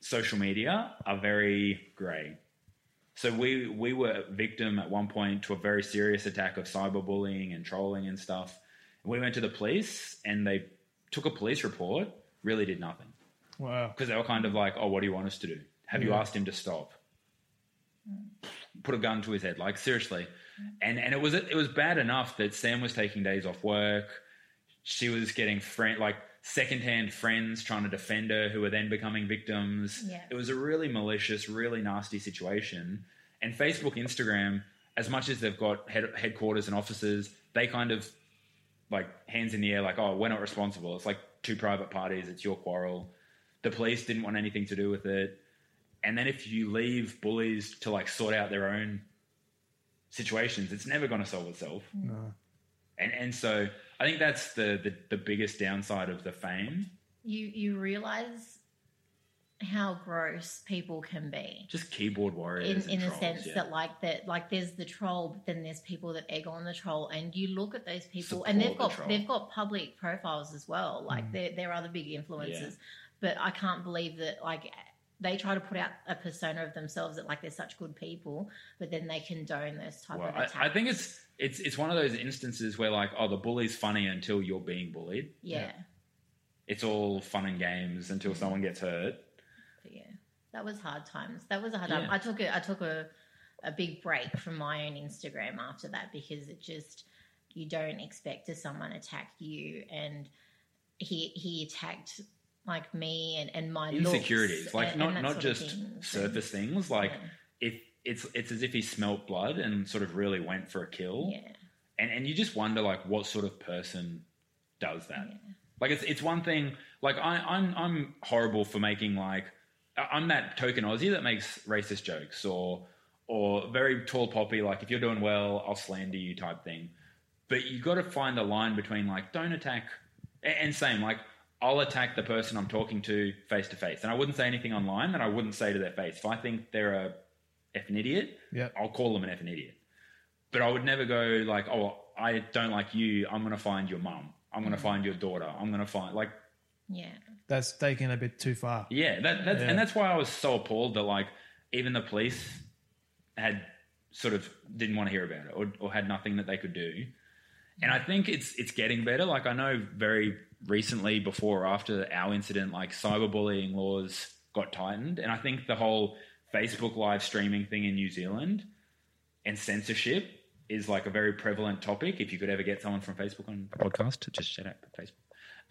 social media are very grey so we we were victim at one point to a very serious attack of cyberbullying and trolling and stuff. We went to the police and they took a police report really did nothing. Wow. because they were kind of like oh what do you want us to do? Have you asked him to stop? Put a gun to his head. Like seriously. And and it was it was bad enough that sam was taking days off work. She was getting friend like secondhand friends trying to defend her who were then becoming victims. Yeah. it was a really malicious really nasty situation. And facebook instagram as much as they've got head, headquarters and offices they kind of like hands in the air like oh we're not responsible. It's like two private parties. It's your quarrel. The police didn't want anything to do with it. And then if you leave bullies to like sort out their own situations it's never going to solve itself. And and so i think that's the, the the biggest downside of the fame You you realize how gross people can be. Just keyboard warriors. and in the sense yeah. that like that like there's the troll but then there's people that egg on the troll and you look at those people and they've the got troll. they've got public profiles as well like mm. they're, they're other big influencers Yeah. but i can't believe that like they try to put out a persona of themselves that like they're such good people but then they condone those type Well, of I, I think it's it's it's one of those instances where like, oh, the bully's funny until you're being bullied. yeah It's all fun and games until someone gets hurt. But yeah, that was hard times. That was a hard time. Yeah. I took a I took a a big break from my own Instagram after that because it just you don't expect to someone attack you and he he attacked like me and and my looks Insecurities, like and- not and not just thing. surface things. Like Yeah. if it's it's as if he smelt blood and sort of really went for a kill. yeah. And and you just wonder like what sort of person does that? Like it's it's one thing like I, i'm i'm horrible for making like i'm that token aussie that makes racist jokes or or very tall poppy like if you're doing well i'll slander you type thing. But you got to find the line between like don't attack and same like i'll attack the person i'm talking to face to face. And i wouldn't say anything online that i wouldn't say to their face. If i think they're a effing idiot Yep. i'll call them an effing idiot but I would never go like, oh, I don't like you. I'm going to find your mum. I'm going to mm. find your daughter. I'm going to find like, yeah That's taken a bit too far. yeah, that, that's, Yeah. and that's why I was so appalled that like even the police had sort of didn't want to hear about it or, or had nothing that they could do. And I think it's it's getting better. Like I know very recently, before or after our incident, like cyberbullying laws got tightened, and I think the whole Facebook live streaming thing in New Zealand and censorship is like a very prevalent topic. If you could ever get someone from Facebook on the podcast, just shout out Facebook.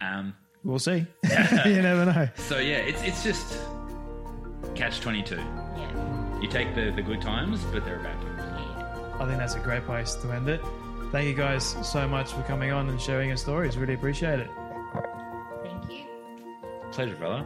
Um, We'll see. you never know. so yeah, it's it's just catch twenty two. yeah You take the the good times, but there are bad times. yeah I think that's a great place to end it. Thank you guys so much for coming on and sharing your stories. Really appreciate it. thank you Pleasure, fella.